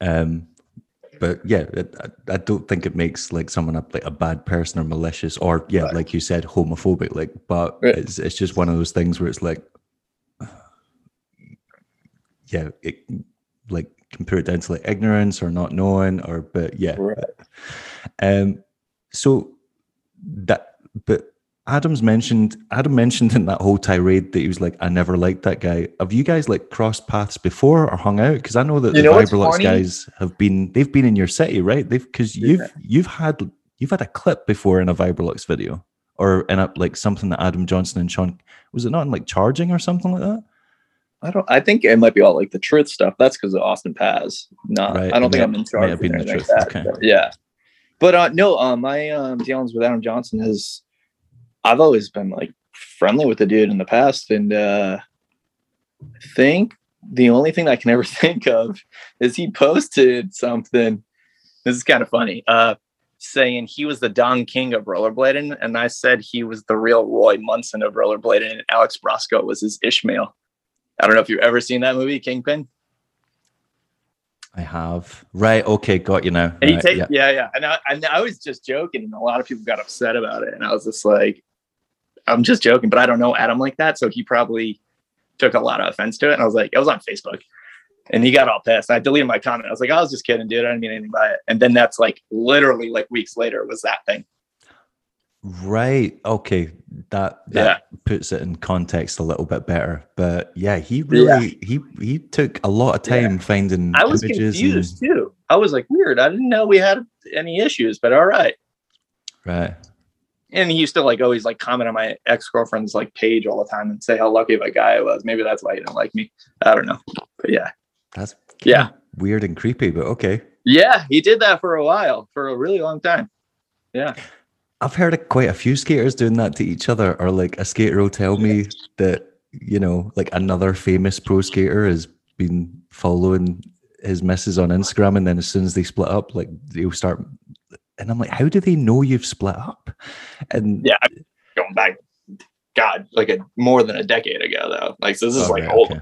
Um, but yeah, it, I, I don't think it makes like someone a, like a bad person or malicious or yeah, Right. like you said, homophobic. Like, but Right. it's it's just one of those things where it's like, [sighs] yeah, it like can put it down to like ignorance or not knowing or but yeah. Right. Um, so that, but Adam's mentioned, Adam mentioned in that whole tirade that he was like, I never liked that guy. Have you guys like crossed paths before or hung out? Because I know that You the know Viberlux guys have been, they've been in your city, right? They've, because you've, you've had, you've had a clip before in a Viberlux video or in a, like something that Adam Johnson and Sean, was it not in like charging or something like that? I don't. I think it might be all like the truth stuff. That's because of Austin Paz. No, Right, I don't it think I'm in charge. have been the truth, like that, okay. but yeah, but uh, no. Uh, my um, dealings with Adam Johnson is. I've always been like friendly with the dude in the past, and uh, I think the only thing I can ever [laughs] think of is he posted something. This is kind of funny. Uh, saying he was the Don King of rollerblading, and I said he was the real Roy Munson of rollerblading, and Alex Broskow was his Ishmael. I don't know if you've ever seen that movie, Kingpin. I have. Right. Okay. Got you now. And he Right, take, yeah. yeah. yeah, And I, and I was just joking, and a lot of people got upset about it. And I was just like, I'm just joking, but I don't know Adam like that, so he probably took a lot of offense to it. And I was like, it was on Facebook, and he got all pissed. I deleted my comment. I was like, I was just kidding, dude. I didn't mean anything by it. And then that's like literally like weeks later was that thing. Right. Okay. That that puts it in context a little bit better. But yeah, he really he he took a lot of Yeah. time finding I was images. confused too. I was like, weird. I didn't know we had any issues, but all right. Right. And he used to like always like comment on my ex-girlfriend's like page all the time and say how lucky of a guy I was. Maybe that's why he didn't like me. I don't know. But yeah. That's Yeah. weird and creepy, but okay. Yeah, he did that for a while, for a really long time. Yeah. I've heard of quite a few skaters doing that to each other, or like a skater will tell me that, you know, like another famous pro skater has been following his misses on Instagram, and then as soon as they split up, like they'll start. And I'm like, how do they know you've split up? And Yeah. I'm going back, God, like a more than a decade ago though. Like so this is Oh, like right, old okay.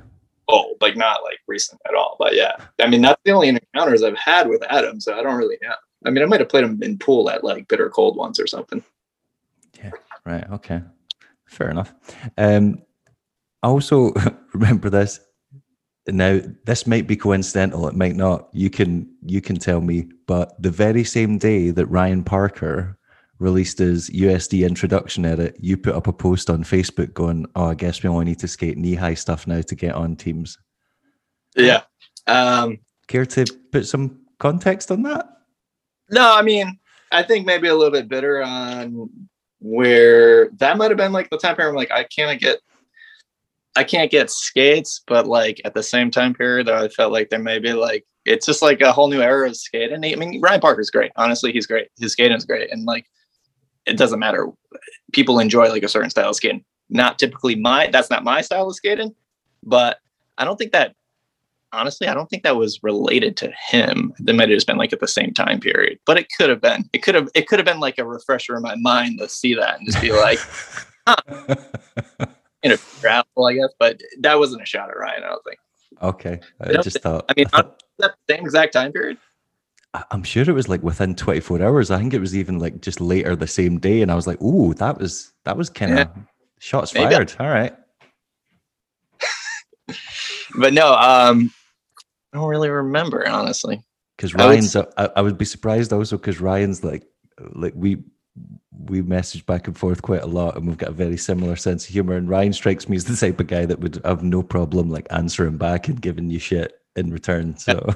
old, like not like recent at all. But yeah. I mean that's the only encounters I've had with Adam, so I don't really know. I mean I might have played him in pool at like bitter cold once or something. Yeah. Right. Okay. Fair enough. Um, I also [laughs] remember this. Now, this might be coincidental. It might not. You can you can tell me. But the very same day that Ryan Parker released his USD introduction edit, you put up a post on Facebook going, "Oh, I guess we only need to skate knee high stuff now to get on teams." Yeah. Um Care to put some context on that? No, I mean, I think maybe a little bit bitter on where that might have been like the time period. I'm like, I can't get, I can't get skates, but like at the same time period, I felt like there may be like it's just like a whole new era of skating. I mean, Ryan Parker's great. Honestly, he's great. His skating is great, and like it doesn't matter. People enjoy like a certain style of skating. Not typically my. That's not my style of skating, but I don't think that honestly, I don't think that was related to him. That might have just been like at the same time period, but it could have been. It could have. It could have been like a refresher in my mind to see that and just be like, [laughs] [laughs] you know, travel, I guess. But that wasn't a shot at Ryan. I don't think. okay. I just thi- thought. I mean, [laughs] I thought- That same exact time period. I'm sure it was like within 24 hours. I think it was even like just later the same day, and I was like, "Ooh, that was that was kind of shots Maybe I- fired." All right, [laughs] But no, um, I don't really remember honestly. because I would Ryan's. I, I would be surprised also because Ryan's like, like we we message back and forth quite a lot, and we've got a very similar sense of humor. And Ryan strikes me as the type of guy that would have no problem like answering back and giving you shit in return. So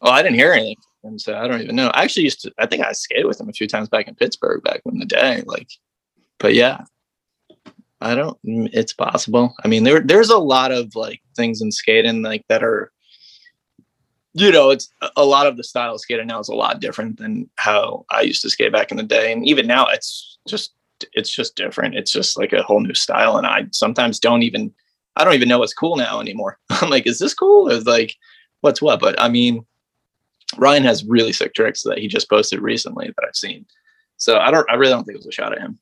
Well, I didn't hear anything, him, so I don't even know. I actually used to. I think I skated with him a few times back in Pittsburgh back in the day. Like, but yeah, I don't. mm, It's possible. I mean, there there's a lot of like things in skating like that are, you know, it's a lot of the style of skating now is a lot different than how I used to skate back in the day, and even now it's just it's just different. It's just like a whole new style, and I sometimes don't even. I don't even know what's cool now anymore. [laughs] I'm like, is this cool? Is like, what's what? But I mean, Ryan has really sick tricks that he just posted recently that I've seen. So I don't, I really don't think it was a shot at him.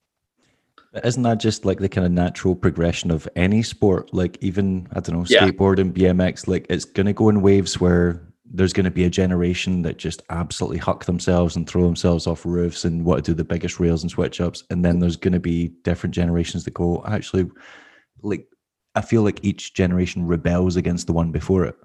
Isn't that just like the kind of natural progression of any sport? Like even I don't know, Yeah. skateboarding, BMX, like it's gonna go in waves where there's going to be a generation that just absolutely huck themselves and throw themselves off roofs and want to do the biggest rails and switch ups. And then there's going to be different generations that go, actually, like, I feel like each generation rebels against the one before it.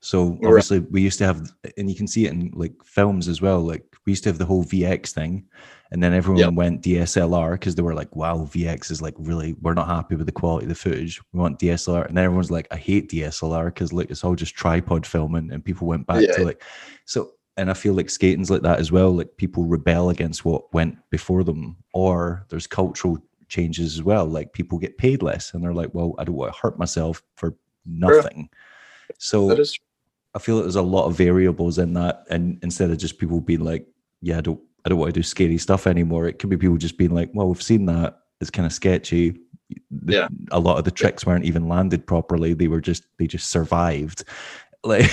So obviously, we used to have, and you can see it in like films as well. Like we used to have the whole VX thing, and then everyone yep. went DSLR because they were like, "Wow, VX is like really, we're not happy with the quality of the footage. We want DSLR." And then everyone's like, "I hate DSLR because like it's all just tripod filming," and people went back yeah. to like, so. And I feel like skating's like that as well. Like people rebel against what went before them, or there's cultural changes as well. Like people get paid less, and they're like, "Well, I don't want to hurt myself for nothing." So I feel like there's a lot of variables in that, and instead of just people being like, "Yeah, I don't, I don't want to do scary stuff anymore," it could be people just being like, "Well, we've seen that; it's kind of sketchy." Yeah, a lot of the tricks weren't even landed properly; they were just, they just survived. [laughs] Like,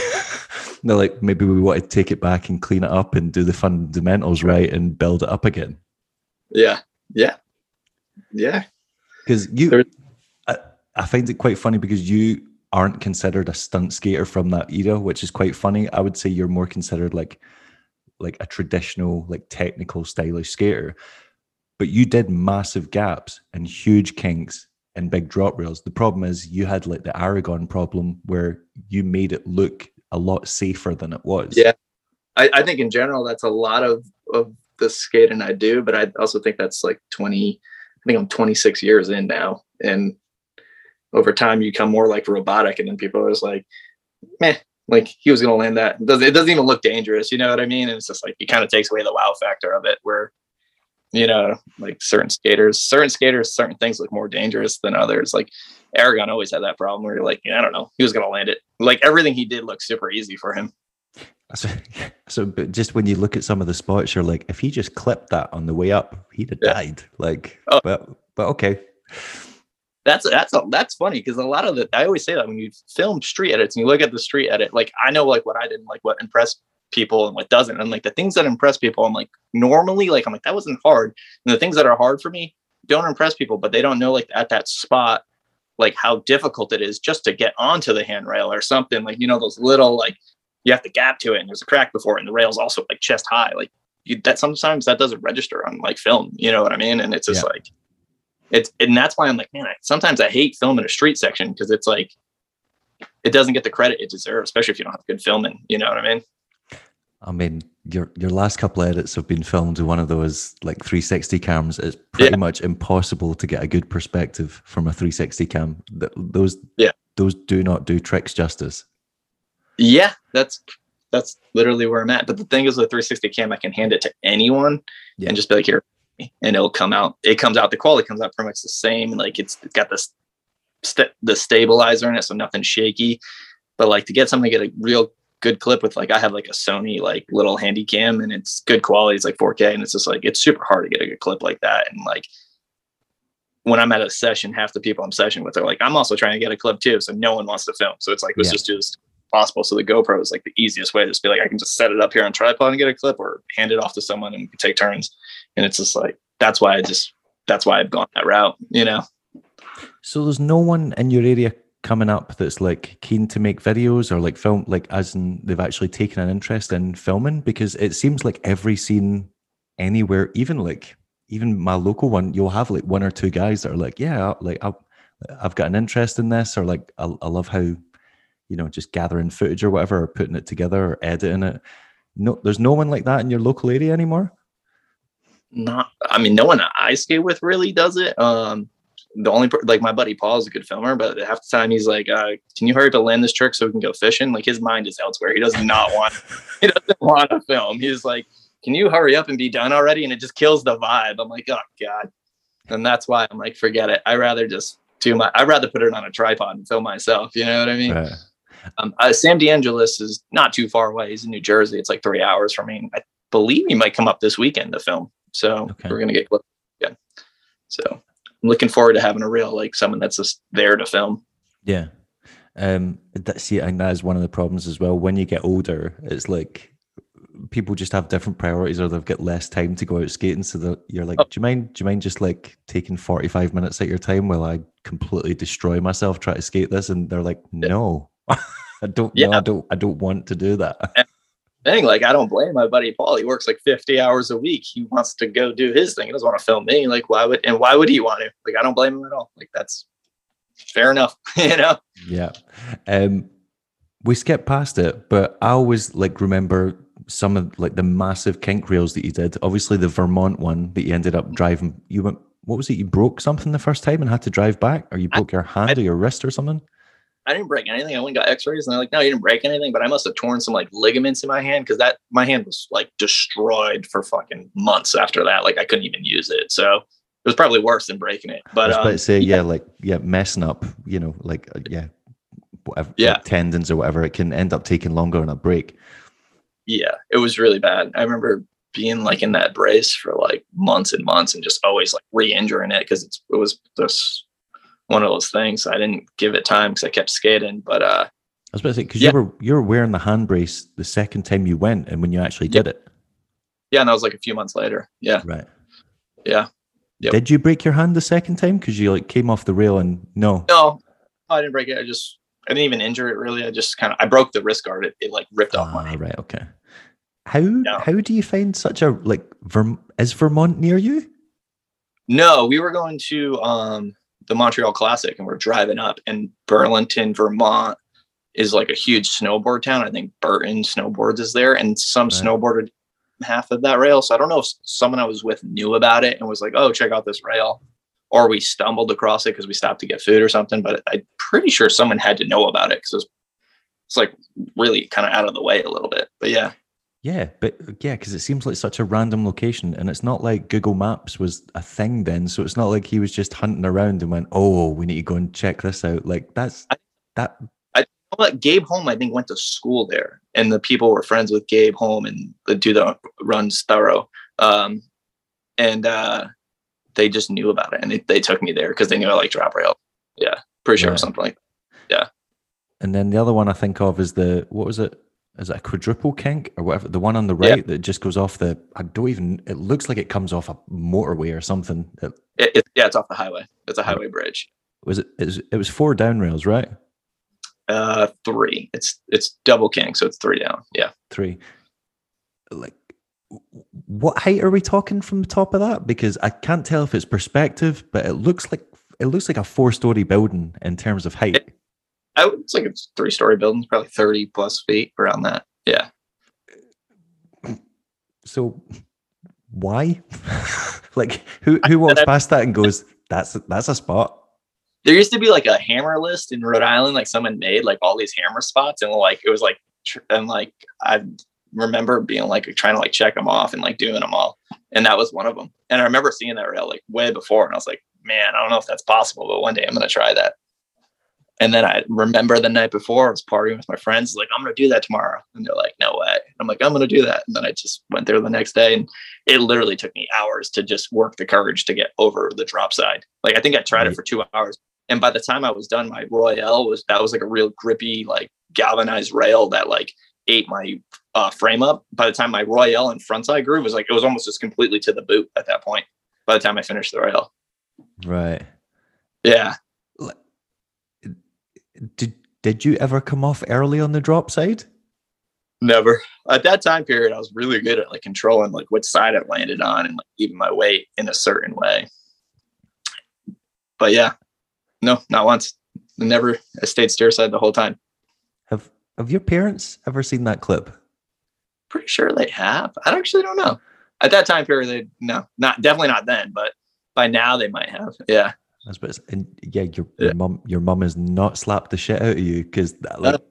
they're like, maybe we want to take it back and clean it up and do the fundamentals right and build it up again. Yeah, yeah, yeah. Because you, I, I find it quite funny because you aren't considered a stunt skater from that era, which is quite funny. I would say you're more considered like like a traditional, like technical, stylish skater. But you did massive gaps and huge kinks and big drop rails. The problem is you had like the Aragon problem where you made it look a lot safer than it was. Yeah. I, I think in general that's a lot of of the skating I do, but I also think that's like 20 I think I'm 26 years in now. And over time you become more like robotic and then people are just like meh like he was going to land that. It doesn't, it doesn't even look dangerous you know what i mean? And it's just like it kind of takes away the wow factor of it where you know like certain skaters certain skaters certain things look more dangerous than others. Like aragon always had that problem where you're like i don't know he was going to land it. Like everything he did looked super easy for him. So, [laughs] so but just when you look at some of the spots you're like if he just clipped that on the way up he'd have yeah. died. Like oh. but but okay that's that's a, that's funny because a lot of the I always say that when you film street edits and you look at the street edit, like I know like what I didn't like what impressed people and what doesn't. And like the things that impress people, I'm like normally like I'm like that wasn't hard. And the things that are hard for me don't impress people, but they don't know like at that spot like how difficult it is just to get onto the handrail or something. Like you know those little like you have to gap to it and there's a crack before it and the rail's also like chest high. Like you, that sometimes that doesn't register on like film. You know what I mean? And it's just yeah. like it's and that's why I'm like, man, I, sometimes I hate filming a street section because it's like it doesn't get the credit it deserves, especially if you don't have good filming. You know what I mean? I mean, your your last couple edits have been filmed with one of those like 360 cams. It's pretty yeah. much impossible to get a good perspective from a 360 cam. Those yeah, those do not do tricks justice. Yeah, that's that's literally where I'm at. But the thing is, with 360 cam, I can hand it to anyone yeah. and just be like, "Here, and it'll come out. It comes out. The quality comes out pretty much the same. Like it's got this st- the stabilizer in it, so nothing shaky. But like to get something to get a real good clip with like I have like a Sony like little handy cam and it's good quality. It's like 4K and it's just like it's super hard to get a good clip like that. And like when I'm at a session, half the people I'm session with are like, I'm also trying to get a clip too. So no one wants to film. So it's like let's yeah. just do this possible. So the GoPro is like the easiest way to just be like, I can just set it up here on tripod and get a clip or hand it off to someone and we can take turns and it's just like that's why I just that's why I've gone that route, you know. So there's no one in your area coming up that's like keen to make videos or like film like as in they've actually taken an interest in filming because it seems like every scene anywhere even like even my local one you'll have like one or two guys that are like yeah like i have got an interest in this or like I, I love how you know just gathering footage or whatever or putting it together or editing it. No there's no one like that in your local area anymore? Not i mean no one i skate with really does it. Um the only like my buddy paul is a good filmer but half the time he's like uh, can you hurry up and land this trick so we can go fishing? Like his mind is elsewhere. He does not [laughs] want he doesn't want to film. He's like can you hurry up and be done already? And it just kills the vibe. I'm like oh god. And that's why i'm like forget it. I rather just do my i'd rather put it on a tripod and film myself. You know what i mean. Um, uh, sam deangelis is not too far away he's in new jersey it's like three hours from me i believe he might come up this weekend to film so okay. we're gonna get close again. So I'm looking forward to having a real like someone that's just there to film. Yeah. Um that see I think that is one of the problems as well. When you get older, it's like people just have different priorities or they've got less time to go out skating. So that you're like, oh. do you mind do you mind just like taking 45 minutes at your time while I completely destroy myself trying to skate this? And they're like, no. [laughs] I don't Yeah. no, I don't I don't want to do that. [laughs] thing. Like, I don't blame my buddy Paul. He works like 50 hours a week. He wants to go do his thing. He doesn't want to film me. Like, why would, and why would he want to? Like, I don't blame him at all. Like, that's fair enough. [laughs] you know? Yeah. Um we skipped past it, but I always like remember some of like the massive kink rails that you did. Obviously the Vermont one that you ended up driving you went what was it? You broke something the first time and had to drive back? Or you I- broke your hand or your wrist or something? I didn't break anything. I went and got x-rays and they're like, no, you didn't break anything, but I must have torn some like ligaments in my hand because that my hand was like destroyed for fucking months after that. Like I couldn't even use it. So it was probably worse than breaking it. I But was about um, to say, yeah, like yeah, messing up, you know, like uh, yeah, whatever, Yeah. like tendons or whatever, it can end up taking longer on a break. yeah, it was really bad. I remember being like in that brace for like months and months and just always like re-injuring it because it's it was just one of those things. I didn't give it time because I kept skating. But uh I was about to say because Yeah. you were you were wearing the hand brace the second time you went, and when you actually did it, yeah, and that was like a few months later. Yeah, right? yeah. Yep. Did you break your hand the second time because you like came off the rail and no? No, I didn't break it. I just I didn't even injure it really. I just kind of I broke the wrist guard. It, it like ripped off my Ah, hand. right, okay. How No. how do you find such a like Verm- is Vermont near you? No, we were going to um the Montreal Classic and we're driving up and Burlington, Vermont is like a huge snowboard town. I think Burton Snowboards is there and some Right. snowboarded half of that rail. So I don't know if someone I was with knew about it and was like, "Oh, check out this rail." Or we stumbled across it because we stopped to get food or something. But I'm pretty sure someone had to know about it because it it's like really kind of out of the way a little bit. But yeah, Yeah, but yeah, because it seems like such a random location, and it's not like Google Maps was a thing then. So it's not like he was just hunting around and went, "Oh, we need to go and check this out." Like that's that. I- that. But Gabe Holm, I think, went to school there, and the people were friends with Gabe Holm and the dude that runs Thorough. Um, and uh, they just knew about it, and they, they took me there because they knew I like drop rail. Yeah, pretty sure was something like. That. Yeah. And then the other one I think of is the what was it? Is it a quadruple kink or whatever? The one on the right that just goes off the. I don't even. It looks like it comes off a motorway or something. It, It, it, yeah, it's off the highway. It's a highway bridge. was it? It was, it was four down rails, right? Uh, three. It's it's double kink, so it's three down. Yeah. Three. Like, what height are we talking from the top of that? Because I can't tell if it's perspective, but it looks like it looks like a four-story building in terms of height. I would, it's like a three story buildings, probably thirty plus feet around that. Yeah. So, why? [laughs] like, who who walks past that and goes, "That's that's a spot." there used to be like a hammer list in Rhode Island, like someone made like all these hammer spots, and like it was like, tr- and like I remember being like trying to like check them off and like doing them all, and that was one of them. And I remember seeing that rail like way before, and I was like, man, I don't know if that's possible, but one day I'm gonna try that. And then I remember the night before I was partying with my friends, like I'm gonna do that tomorrow, and they're like, no way. I'm like, I'm gonna do that, and then I just went there the next day, and it literally took me hours to just work the courage to get over the drop side. Like I think I tried it for two hours, and by the time I was done, my Royale was that was like a real grippy, like galvanized rail that like ate my uh, frame up. By the time my Royale and frontside groove was like it was almost just completely to the boot at that point. By the time I finished the rail, Right. yeah, Did did you ever come off early on the drop side? never. At that time period, I was really good at like controlling like which side it landed on and like even my weight in a certain way. But yeah, no, not once. Never. I stayed steer side the whole time. Have Have your parents ever seen that clip? pretty sure they have. I actually don't know. At that time period, they no, not definitely not then, but by now they might have. Yeah. I suppose, and yeah, your Yeah. your mum your mum has not slapped the shit out of you because like,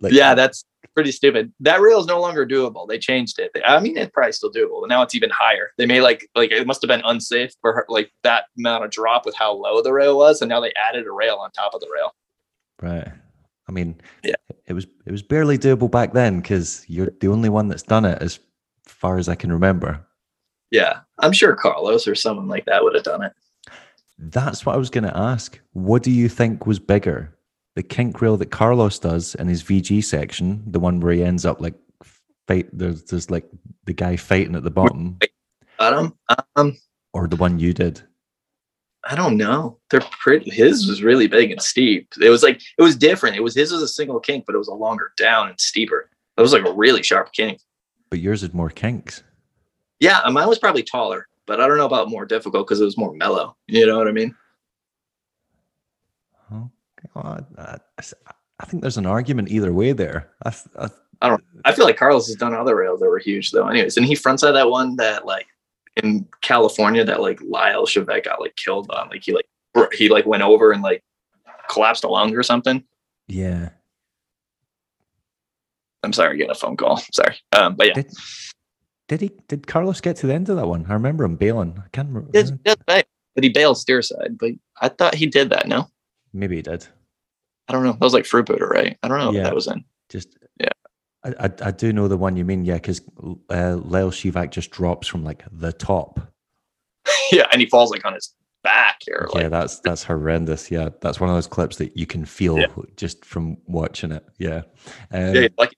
like yeah, that's pretty stupid. That rail is no longer doable. They changed it. I mean, it's probably still doable, but now it's even higher. They may like like it must have been unsafe for her, like that amount of drop with how low the rail was, and now they added a rail on top of the rail. right. I mean, Yeah. it was it was barely doable back then because you're the only one that's done it as far as I can remember. Yeah, I'm sure Carlos or someone like that would have done it. That's what I was going to ask. What do you think was bigger, the kink rail that Carlos does in his VG section, the one where he ends up like fight? There's there's like the guy fighting at the bottom, um, um, or the one you did? I don't know. They're pretty. His was really big and steep. It was like it was different. It was his was a single kink, but it was a longer down and steeper. It was like a really sharp kink. But yours had more kinks. Yeah, mine was probably taller, but I don't know about more difficult because it was more mellow. You know what I mean? Oh, God. I, I think there's an argument either way there. I, I, I don't. I feel like Carlos has done other rails that were huge though. Anyways, and he frontside that one that like in California that like Lyle Chevette got like killed on. Like he like he like went over and like collapsed a lung or something. Yeah. I'm sorry, getting a phone call. [laughs] Sorry. Um, but yeah. Did, did he? Did Carlos get to the end of that one? I remember him bailing. I can't remember. Did, did, but he bailed steer side. But I thought he did that. No. Maybe he did. I don't know. That was like fruit Freebooter, right? I don't know Yeah. if that was in. Just Yeah. I, I, I do know the one you mean, yeah, because uh, Lyle Shivak just drops from like the top. [laughs] yeah, and he falls like on his back or like yeah, that's that's horrendous. Yeah, that's one of those clips that you can feel Yeah. just from watching it. Yeah, um, yeah, like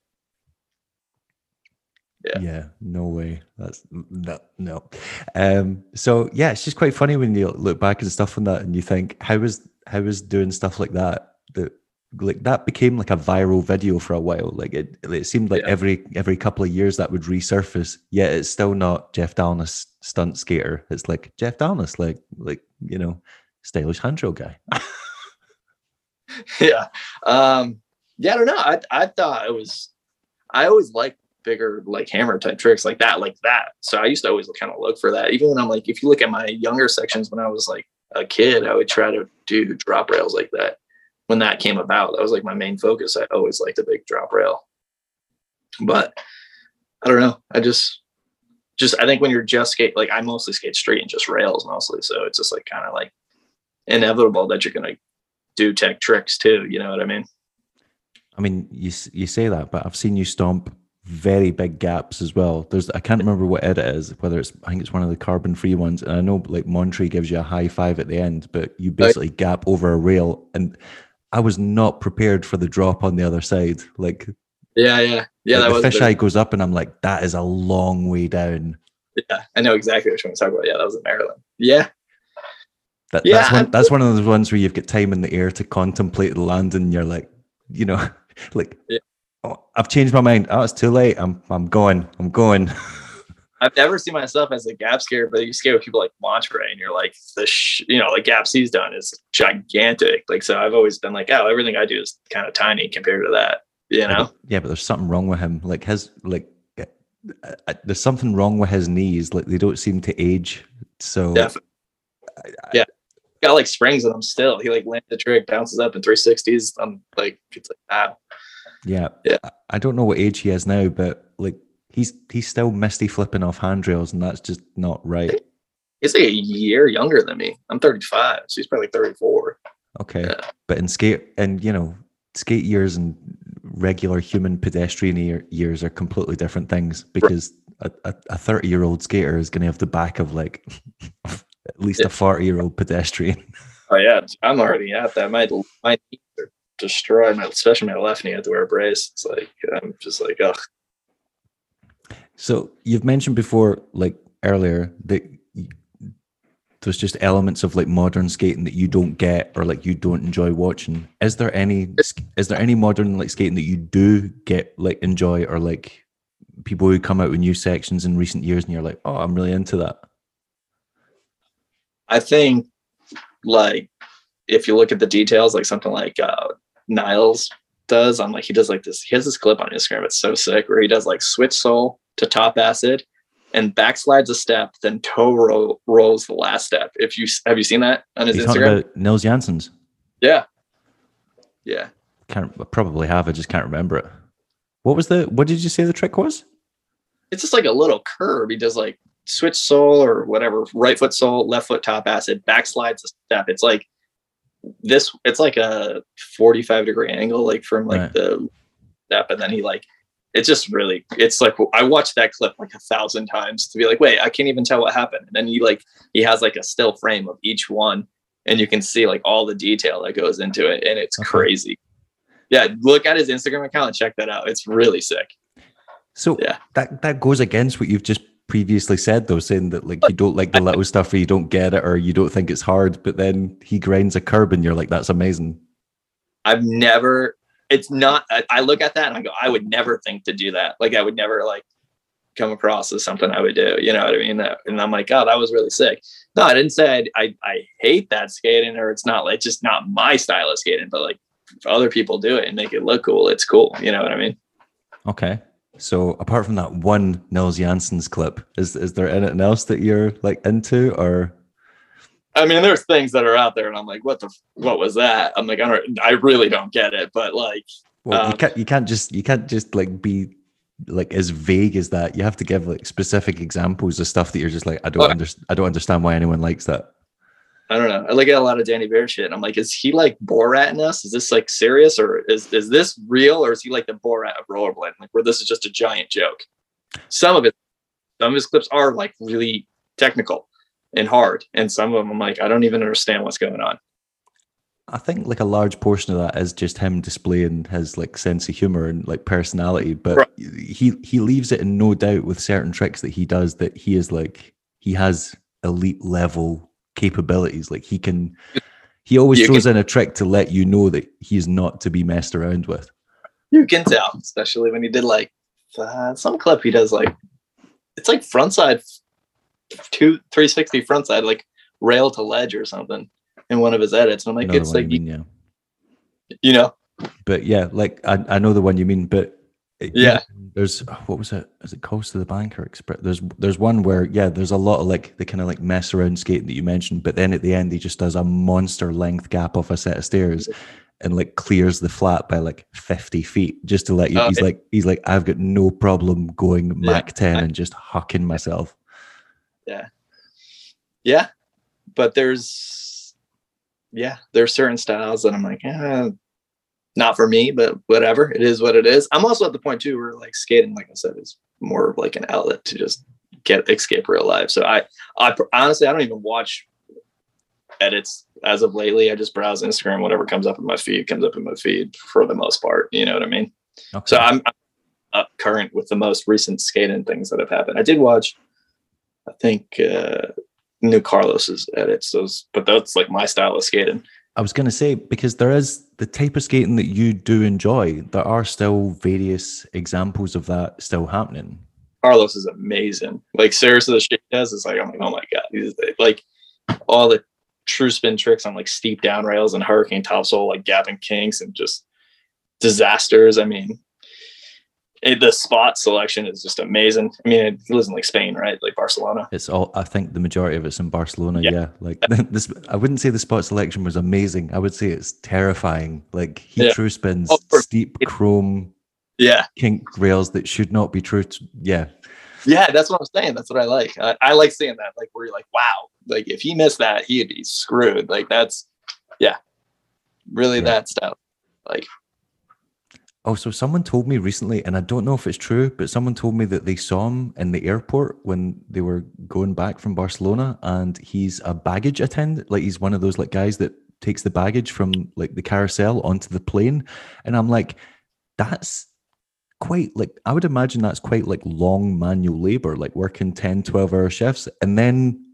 yeah. yeah. no way. That's no, no. Um, so yeah, it's just quite funny when you look back and stuff on that, and you think, how was how was doing stuff like that that like that became like a viral video for a while. Like it, it seemed like Yeah. every every couple of years that would resurface. Yet it's still not Jeff Dalnas stunt skater. It's like Jeff Dalnas, like like you know, stylish handrail guy. [laughs] yeah. Um, yeah, I don't know. I I thought it was I always liked bigger like hammer type tricks like that, like that. So I used to always kind of look for that. Even when I'm like, if you look at my younger sections when I was like a kid, I would try to do drop rails like that. When that came about, that was like my main focus. I always liked a big drop rail. But I don't know. I just just I think when you're just skate like I mostly skate street and just rails mostly. So it's just like kind of like inevitable that you're gonna do tech tricks too. You know what I mean? I mean, you you say that, but I've seen you stomp very big gaps as well. There's I can't remember what edit it is, whether it's I think it's one of the carbon free ones. And I know like Montre gives you a high five at the end, but you basically gap over a rail, and I was not prepared for the drop on the other side. Like, Yeah, yeah, yeah. like, that the fisheye goes up, and I'm like, that is a long way down. yeah. I know exactly what you're talking about. Yeah, that was in Maryland. Yeah, That, Yeah, that's one. That's one of those ones where you've got time in the air to contemplate the landing. And you're like, you know, [laughs] like, Yeah. Oh, I've changed my mind. Oh, it's too late. I'm I'm going. I'm going. [laughs] I've never seen myself as a gap skater, but you skate with people like Montre, and you're like the sh- you know like gaps he's done is gigantic. Like so, I've always been like, oh, everything I do is kind of tiny compared to that. You Yeah, know? but, yeah, but there's something wrong with him. Like his, like, uh, uh, there's something wrong with his knees. Like they don't seem to age. So Definitely. Yeah. Got like springs in him still. He like lands the trick, bounces up in 360s. I'm like, it's like, ah, yeah, Yeah. I- don't know what age he is now, but like he's he's still misty flipping off handrails, and that's just not right. he's like a year younger than me. I'm 35, so he's probably 34. Okay, Yeah. but in skate and you know skate years and regular human pedestrian year, years are completely different things because a- a 30 year old skater is going to have the back of like [laughs] at least Yeah. a 40 year old pedestrian. Oh yeah, I'm already at that. My my knees are destroyed. My especially my left knee. I have to wear a brace. It's like I'm just like, oh So you've mentioned before, like earlier, that there's just elements of like modern skating that you don't get or like you don't enjoy watching. Is there any is there any modern like skating that you do get like enjoy or like people who come out with new sections in recent years and you're like, oh, I'm really into that. I think like if you look at the details, like something like uh, Niles does on like he does like this. He has this clip on Instagram. It's so sick where he does like switch sole to top acid and backslides a step, then toe roll, rolls the last step. If you have you seen that on his You're Instagram? about Nils Jansons. yeah, yeah. Can't I probably have. I just can't remember it. What was the? What did you say the trick was? it's just like a little curve. He does like switch sole or whatever, right foot sole, left foot top acid, backslides a step. It's like this, it's like a 45 degree angle, like from like Right. the step. And then he like, it's just really, it's like, I watched that clip like a thousand times to be like, wait, I can't even tell what happened. And then he like, he has like a still frame of each one and you can see like all the detail that goes into it. And it's Okay. crazy. Yeah. Look at his Instagram account and check that out. It's really sick. So Yeah. that that goes against what you've just previously said though, saying that like you don't like the little stuff or you don't get it or you don't think it's hard, but then he grinds a curb and you're like, that's amazing. I've never. It's not. I, I look at that and I go, I would never think to do that. Like I would never like come across as something I would do. You know what I mean? And I'm like, oh, that was really sick. No, I didn't say I, I, I hate that skating or it's not like it's just not my style of skating, but like other people do it and make it look cool, it's cool. You know what I mean? Okay. So apart from that one Nils Jansons' clip, is is there anything else that you're like into or? I mean, there's things that are out there, and I'm like, what the, what was that? I'm like, I don't, I really don't get it, but like, well, um, you can't, you can't just, you can't just like be like as vague as that. You have to give like specific examples of stuff that you're just like, I don't understand, I don't understand why anyone likes that. I don't know. I look at a lot of Danny Bear shit. And I'm like, is he like Boratting us? Is this like serious or is is this real or is he like the Borat of rollerblading, like where this is just a giant joke? Some of it, some of his clips are like really technical and hard, and some of them I'm like, I don't even understand what's going on. I think like a large portion of that is just him displaying his like sense of humor and like personality, but right. he he leaves it in no doubt with certain tricks that he does that he is like he has elite level capabilities. Like he can, he always you throws can, in a trick to let you know that he's not to be messed around with. You can tell, especially when he did like uh, some clip he does like it's like frontside two 360 frontside like rail to ledge or something in one of his edits. And I'm like, it's like you, mean, yeah. you know. But yeah, like I, I know the one you mean, but yeah. there's oh, what was it? Is it coast to the banker express there's there's one where yeah there's a lot of like the kind of like mess around skating that you mentioned but then at the end he just does a monster length gap off a set of stairs and like clears the flat by like 50 feet just to let you oh, he's like he's like i've got no problem going yeah, mac 10 I, and just hucking myself. Yeah. Yeah but there's yeah there's certain styles that i'm like yeah not for me, but whatever. It is what it is. I'm also at the point too where like skating, like I said, is more of like an outlet to just get escape real life. So I, I honestly, I don't even watch edits as of lately. I just browse Instagram, whatever comes up in my feed comes up in my feed for the most part. You know what I mean? Okay. So I'm, I'm up current with the most recent skating things that have happened. I did watch, I think, uh, new Carlos's edits, those, but that's like my style of skating. I was going to say because there is the type of skating that you do enjoy. There are still various examples of that still happening. Carlos is amazing. Like seriously, the shit he does is like I'm like oh my god, he's like all the true spin tricks on like steep down rails and hurricane topsoul, like Gavin kinks and just disasters. I mean, it, the spot selection is just amazing. I mean, it lives in like Spain, right? Like Barcelona. It's all. I think the majority of it's in Barcelona. Yeah, yeah. like [laughs] this. I wouldn't say the spot selection was amazing. I would say it's terrifying. Like he yeah. true spins oh, steep chrome. Yeah, kink rails that should not be true. To, yeah. Yeah, that's what I'm saying. That's what I like. I, I like seeing that. Like where you're like, wow, like if he missed that, he'd be screwed. Like that's, yeah, really yeah. that stuff. Like Oh, so someone told me recently, and I don't know if it's true, but someone told me that they saw him in the airport when they were going back from Barcelona, and he's a baggage attendant. Like he's one of those like guys that takes the baggage from like the carousel onto the plane. And I'm like, that's quite like I would imagine that's quite like long manual labor, like working 10, 12 hour shifts. And then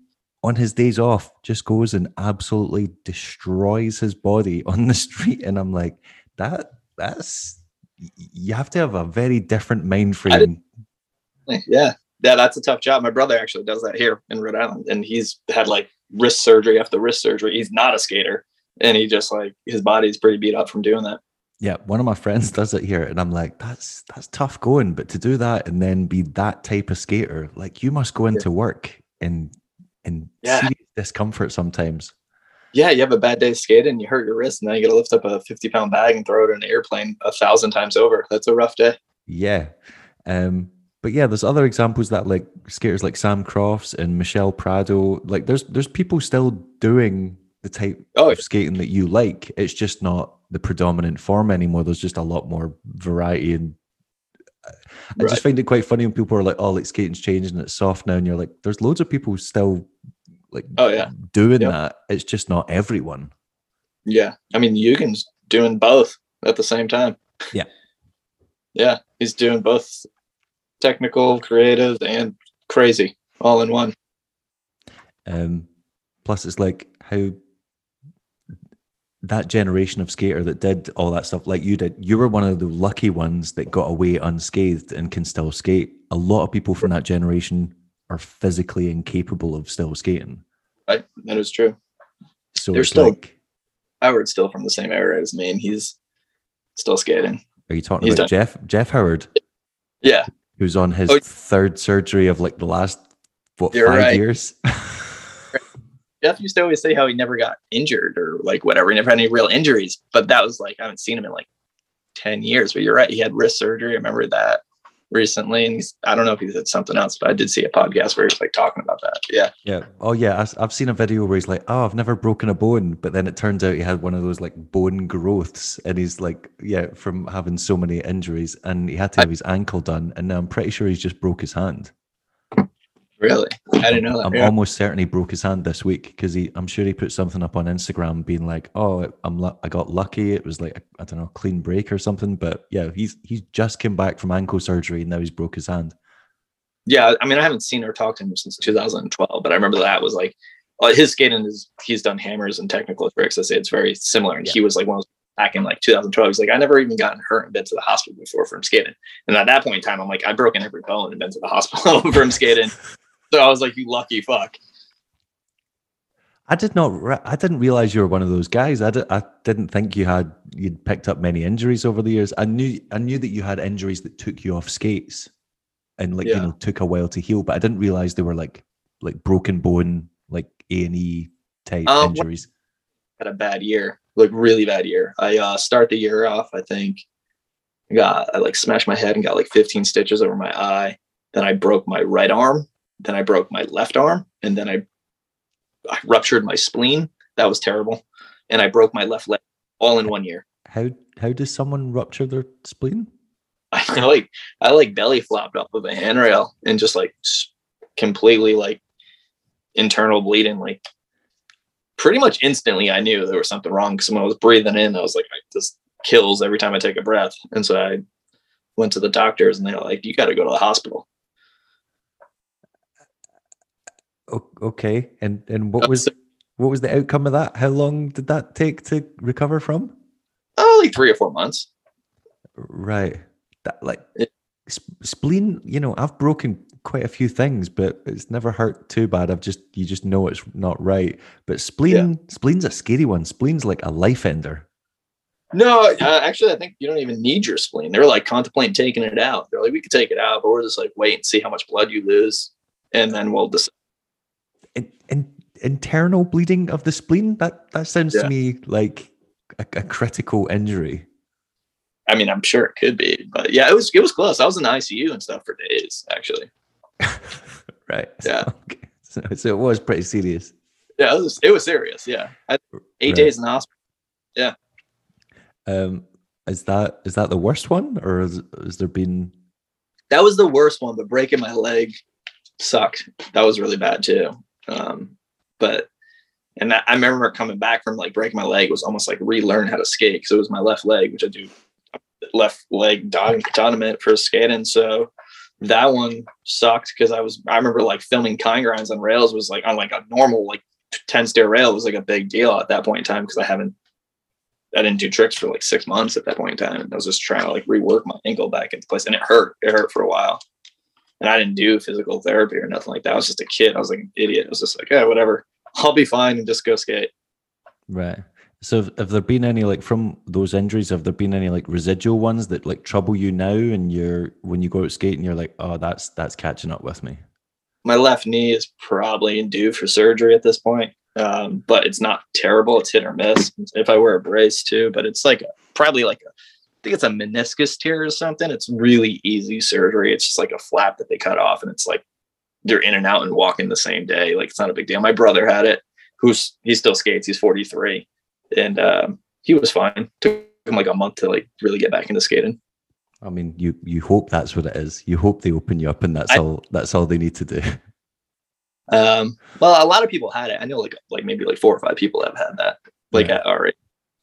on his days off, just goes and absolutely destroys his body on the [laughs] street. And I'm like, that that's you have to have a very different mind frame. Yeah, yeah, that's a tough job. My brother actually does that here in Rhode Island, and he's had like wrist surgery after wrist surgery. He's not a skater, and he just like his body's pretty beat up from doing that. Yeah, one of my friends does it here, and I'm like, that's that's tough going. But to do that and then be that type of skater, like you must go into work and and yeah. discomfort sometimes yeah, you have a bad day skating, you hurt your wrist, and now you got to lift up a 50 pound bag and throw it in an airplane a thousand times over. That's a rough day. Yeah. Um, but yeah, there's other examples that like skaters like Sam Crofts and Michelle Prado, like there's there's people still doing the type oh, of skating that you like. It's just not the predominant form anymore. There's just a lot more variety and I right. just find it quite funny when people are like, "Oh, like skating's changing, and it's soft now," and you're like, "There's loads of people still like oh yeah doing yep. that it's just not everyone yeah i mean Eugen's doing both at the same time yeah [laughs] yeah he's doing both technical creative and crazy, all in one. Um, plus, it's like how that generation of skater that did all that stuff, like you did, you were one of the lucky ones that got away unscathed and can still skate. A lot of people from that generation are physically incapable of still skating. Right, that is true. So They're still- like, Howard's still from the same era as me, and he's still skating. are you talking he's about Jeff Jeff Howard, Yeah, who's on his Oh. third surgery of like the last what five right. years? [laughs] Jeff used to always say how he never got injured or like whatever, he never had any real injuries. But that was like I haven't seen him in like ten years. But you're right, he had wrist surgery. I remember that recently, and he's I don't know if he did something else, but I did see a podcast where he's like talking about that. Yeah, Yeah. Oh, yeah. I, have seen a video where he's like, "Oh, I've never broken a bone," but then it turns out he had one of those like bone growths, and he's like, "Yeah, from having so many injuries, and he had to have his ankle done, and now I'm pretty sure he's just broke his hand. Really, I didn't know that. I'm Yeah. almost certain he broke his hand this week because he, I'm sure he put something up on Instagram being like, "Oh, I'm, I got lucky. It was like I don't know, clean break or something." But yeah, he's he's just came back from ankle surgery, and now he's broke his hand. yeah, I mean, I haven't seen or talked to him since 2012, but I remember that was like uh, his skating is he's done hammers and technical tricks. I say it's very similar, and Yeah. he was like one of those back in like 2012. He's like, I never even gotten hurt and been to the hospital before from skating. And at that point in time, I'm like, I've broken every bone and been to the hospital [laughs] from skating. So I was like, you lucky fuck. I did not. re- I didn't realize you were one of those guys. I, did, I didn't think you had you'd picked up many injuries over the years. I knew I knew that you had injuries that took you off skates, and like you know took a while to heal. But I didn't realize they were like like broken bone, like A and E type Um, injuries. Had a bad year, like really bad year. I uh, start the year off. I think I got I like smashed my head and got like 15 stitches over my eye. Then I broke my right arm. Then I broke my left arm, and then I, I ruptured my spleen. That was terrible, and I broke my left leg all in one year. How how does someone rupture their spleen? [laughs] I like I like belly flopped off of a handrail and just like completely like internal bleeding. Like pretty much instantly, I knew there was something wrong because when I was breathing in, I was like, this kills every time I take a breath. And so I went to the doctors, and they're like, you got to go to the hospital. Okay, and and what was what was the outcome of that? How long did that take to recover from? Oh, like three or four months. Right. That like It- spleen, you know, I've broken quite a few things, but it's never hurt too bad. I've just you just know it's not right. But spleen, spleen's a scary one. Spleen's like a life ender. No, uh, actually, I think you don't even need your spleen. They're like contemplating taking it out. They're like, we could take it out, but we're just like wait and see how much blood you lose, and then we'll decide. In, in, internal bleeding of the spleen. That that sounds Yeah. to me like a, a critical injury. I mean, I'm sure it could be, but yeah, it was it was close. I was in the ICU and stuff for days, actually. [laughs] right. Yeah. [laughs] Okay. So, so it was pretty serious. Yeah, it was it was serious. Yeah, I, eight Right. days in the hospital. Yeah. Um, is that is that the worst one, or has, has there been? That was the worst one, but breaking my leg sucked. That was really bad too. Um, but and I remember coming back from like breaking my leg was almost like relearn how to skate because it was my left leg, which I do left leg dominant for skating. So that one sucked because I was I remember like filming kind grinds on rails was like on like a normal like 10 stair rail was like a big deal at that point in time because I haven't I didn't do tricks for like six months at that point in time. And I was just trying to like rework my ankle back into place. And it hurt. It hurt for a while. And I didn't do physical therapy or nothing like that. I was just a kid. I was like an idiot. I was just like, yeah, whatever. I'll be fine and just go skate. Right. So have, there been any like from those injuries? Have there been any like residual ones that like trouble you now? And you're when you go out skating, you're like, oh, that's that's catching up with me. My left knee is probably due for surgery at this point. Um, but it's not terrible. It's hit or miss. If I wear a brace too, but it's like a, probably like a, think it's a meniscus tear or something. It's really easy surgery. It's just like a flap that they cut off, and it's like they're in and out and walking the same day. Like it's not a big deal. My brother had it, who's he still skates. He's 43, and um, he was fine. Took him like a month to like really get back into skating. I mean, you you hope that's what it is. You hope they open you up, and that's I- all. That's all they need to do. [laughs] Um, well, a lot of people had it. I know like like maybe like four or five people have had that like Yeah. at our age.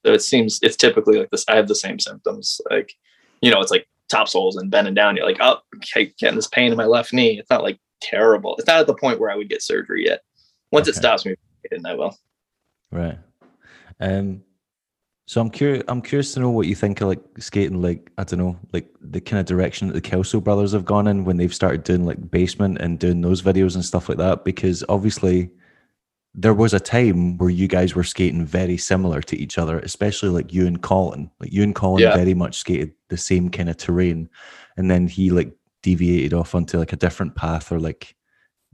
So it seems it's typically like this. I have the same symptoms. Like, you know, it's like topsouls and bending down. You're like, oh, okay, getting this pain in my left knee. It's not like terrible. It's not at the point where I would get surgery yet. Once it stops me, then I will. Right. Um. So I'm curious. I'm curious to know what you think of like skating. Like I don't know, like the kind of direction that the Kelso brothers have gone in when they've started doing like basement and doing those videos and stuff like that. Because obviously, there was a time where you guys were skating very similar to each other, especially like you and Colin. Like you and Colin Yeah. very much skated the same kind of terrain, and then he like deviated off onto like a different path or like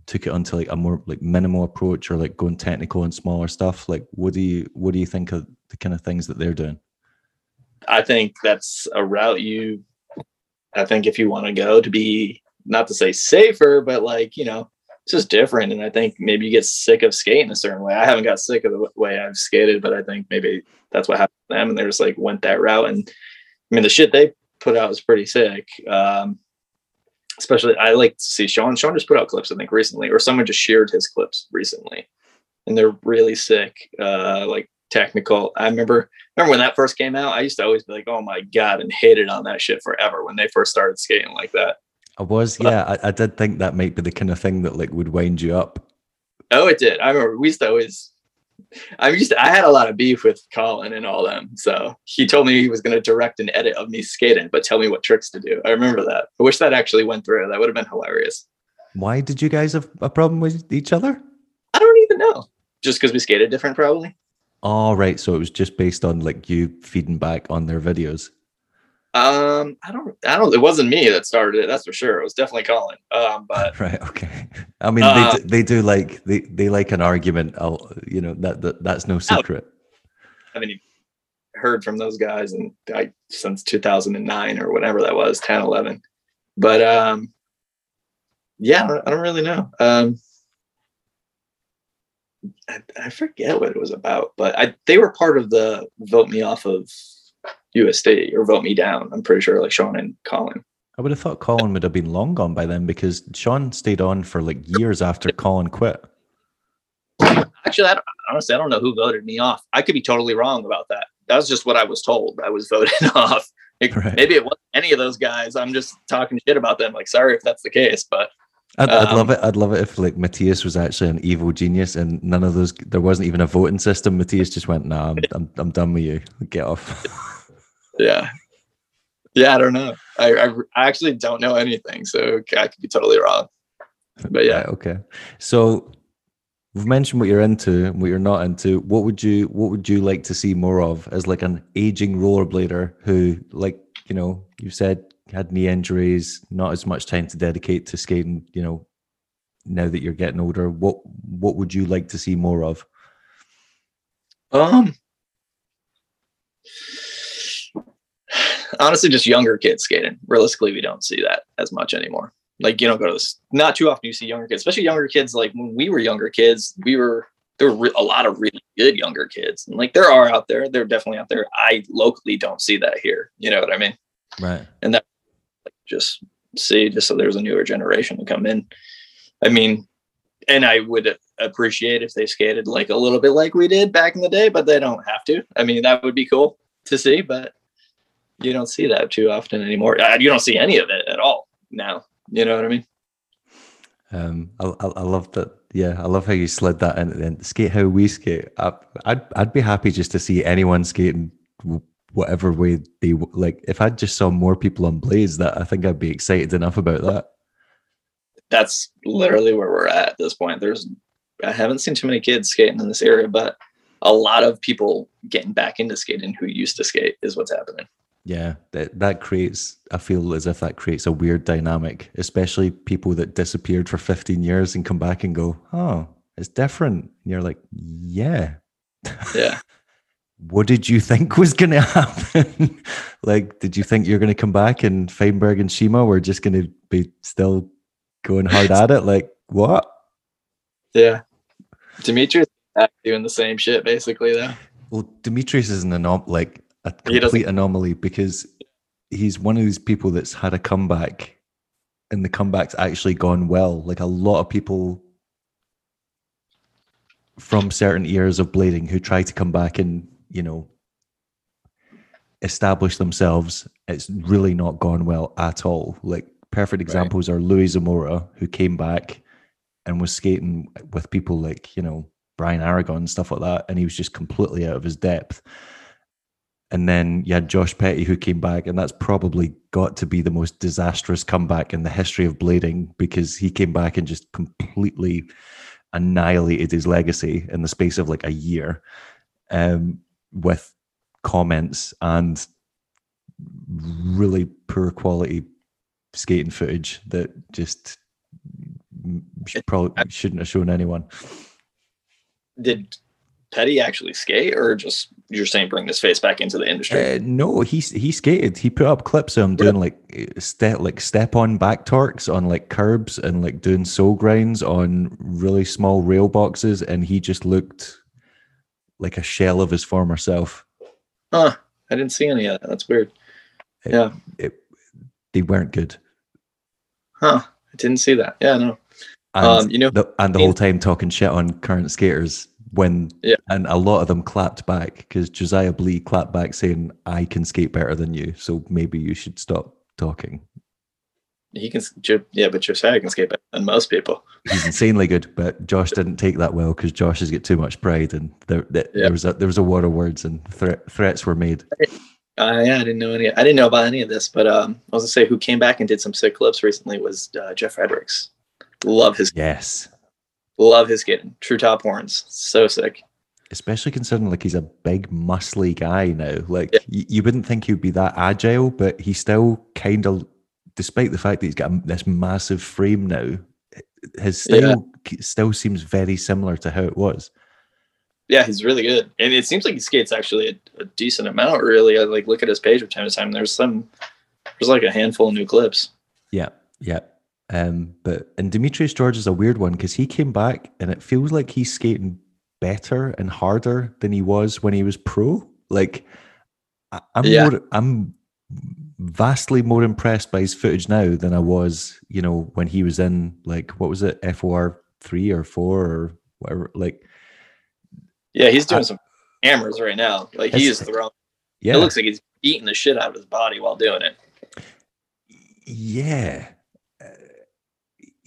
took it onto like a more like minimal approach or like going technical and smaller stuff like what do you what do you think of the kind of things that they're doing I think that's a route you. I think if you want to go to be not to say safer, but like you know, it's just different. And I think maybe you get sick of skating a certain way. I haven't got sick of the way I've skated, but I think maybe that's what happened to them, and they just like went that route. And I mean, the shit they put out was pretty sick. Um, especially, I like to see Sean. Sean just put out clips, I think, recently, or someone just shared his clips recently, and they're really sick. Uh, like technical. I remember remember when that first came out, I used to always be like, "Oh my god," and hated on that shit forever when they first started skating like that. I was yeah I, I did think that might be the kind of thing that like would wind you up Oh, it did. I remember we used to always. I used to, I had a lot of beef with Colin and all them. So he told me he was going to direct an edit of me skating, but tell me what tricks to do. I remember that. I wish that actually went through. That would have been hilarious. why did you guys have a problem with each other I don't even know. Just because we skated different, probably. oh right so it was just based on like you feeding back on their videos Um, I don't. I don't. It wasn't me that started it. That's for sure. It was definitely Colin. Um, but [laughs] right okay i mean Uh, they, do, they do like they, they like an argument I'll, you know that, that that's no secret I haven't even heard from those guys and I since 2009 or whatever that was 10 11 but um yeah I don't, I don't really know um I, I forget what it was about but I they were part of the vote me off of USD or vote me down I'm pretty sure like Sean and Colin I would have thought Colin would have been long gone by then because Sean stayed on for like years after Colin quit. actually I don't, honestly I don't know who voted me off I could be totally wrong about that that was just what I was told I was [laughs] voted off It- Right. maybe it wasn't any of those guys I'm just talking shit about them like sorry if that's the case but I'd, I'd love Um, it. I'd love it if like Matthias was actually an evil genius and none of those. There wasn't even a voting system. Matthias just went, "Nah, I'm I'm, I'm done with you. Get off." [laughs] Yeah. Yeah, I don't know. I, I, I actually don't know anything, so I could be totally wrong. But yeah, Right, okay. So we've mentioned what you're into and what you're not into. What would you What would you like to see more of as like an aging rollerblader who, like you know, you said had knee injuries, not as much time to dedicate to skating. You know, now that you're getting older, what what would you like to see more of? um, honestly, just younger kids skating. Realistically, we don't see that as much anymore. Like you don't go to this. Not too often you see younger kids, especially younger kids. Like when we were younger kids, we were there were a lot of really good younger kids, and like there are out there. They're definitely out there. I locally don't see that here. You know what I mean? Right. And that like, just see just so there's a newer generation to come in. I mean, and I would appreciate if they skated like a little bit like we did back in the day, but they don't have to. I mean, that would be cool to see, but you don't see that too often anymore. Uh, You don't see any of it at all now. You know what I mean? Um, I, I, I love that. Yeah, I love how you slid that in. And skate how we skate. I, I'd I'd be happy just to see anyone skating whatever way they like. If I just saw more people on blades, that I think I'd be excited enough about that. That's literally where we're at at this point. There's, I haven't seen too many kids skating in this area, but a lot of people getting back into skating who used to skate is what's happening. Yeah, that that creates. I feel as if that creates a weird dynamic, especially people that disappeared for 15 years and come back and go, "Oh, it's different." And you're like, "Yeah." Yeah. [laughs] what did you think was going [laughs] to happen? like, did you think you're going to come back and Feinberg and Shima were just going to be still going hard at it? Like, what? Yeah. Demetrius doing the same shit basically though. Well, Demetrius is an anom- like a complete anomaly because he's one of these people that's had a comeback and the comeback's actually gone well. Like a lot of people from certain eras of blading who try to come back and, you know, establish themselves, it's really not gone well at all. Like Perfect examples are Louis Zamora, who came back and was skating with people like, you know, Brian Aragon and stuff like that. And he was just completely out of his depth. And then you had Josh Petty who came back, and that's probably got to be the most disastrous comeback in the history of blading because he came back and just completely annihilated his legacy in the space of like a year um, with comments and really poor quality skating footage that just probably shouldn't have shown anyone. Did Petty actually skate, or just you're saying bring this face back into the industry? Uh, no, he he skated. He put up clips of him doing like step like step on back torques on like curbs and like doing soul grinds on really small rail boxes, and he just looked like a shell of his former self. Huh. I didn't see any of that. That's weird. It, yeah. It, they weren't good. Huh. I didn't see that. Yeah, no. And um, you know, the, and the whole time talking shit on current skaters when yeah. and a lot of them clapped back because Josiah Blee clapped back saying, I can skate better than you, so maybe you should stop talking. He can, yeah, but Josiah can skate better than most people. He's insanely good, but Josh didn't take that well because Josh has got too much pride, and there, there, yeah. there was a there was a war of words and thre- threats were made. Uh, yeah, I didn't know any. I didn't know about any of this, but um, I was gonna say who came back and did some sick clips recently was uh, Jeff Fredericks. Love his yes, love his skating. True top horns, so sick. Especially considering like he's a big muscly guy now. Like yeah. y- you wouldn't think he'd be that agile, but he still kind of despite the fact that he's got this massive frame now, his style yeah. still seems very similar to how it was. Yeah, he's really good, and it seems like he skates actually a, a decent amount. Really, I like look at his page from time to time. There's some, there's like a handful of new clips. Yeah, yeah. Um, but and Demetrius George is a weird one because he came back and it feels like he's skating better and harder than he was when he was pro. Like, I'm yeah. more, I'm vastly more impressed by his footage now than I was, you know, when he was in like what was it, FOR three or four or whatever. Like, yeah, he's doing I, some hammers right now. Like he is throwing. Yeah, it looks like he's eating the shit out of his body while doing it. Yeah,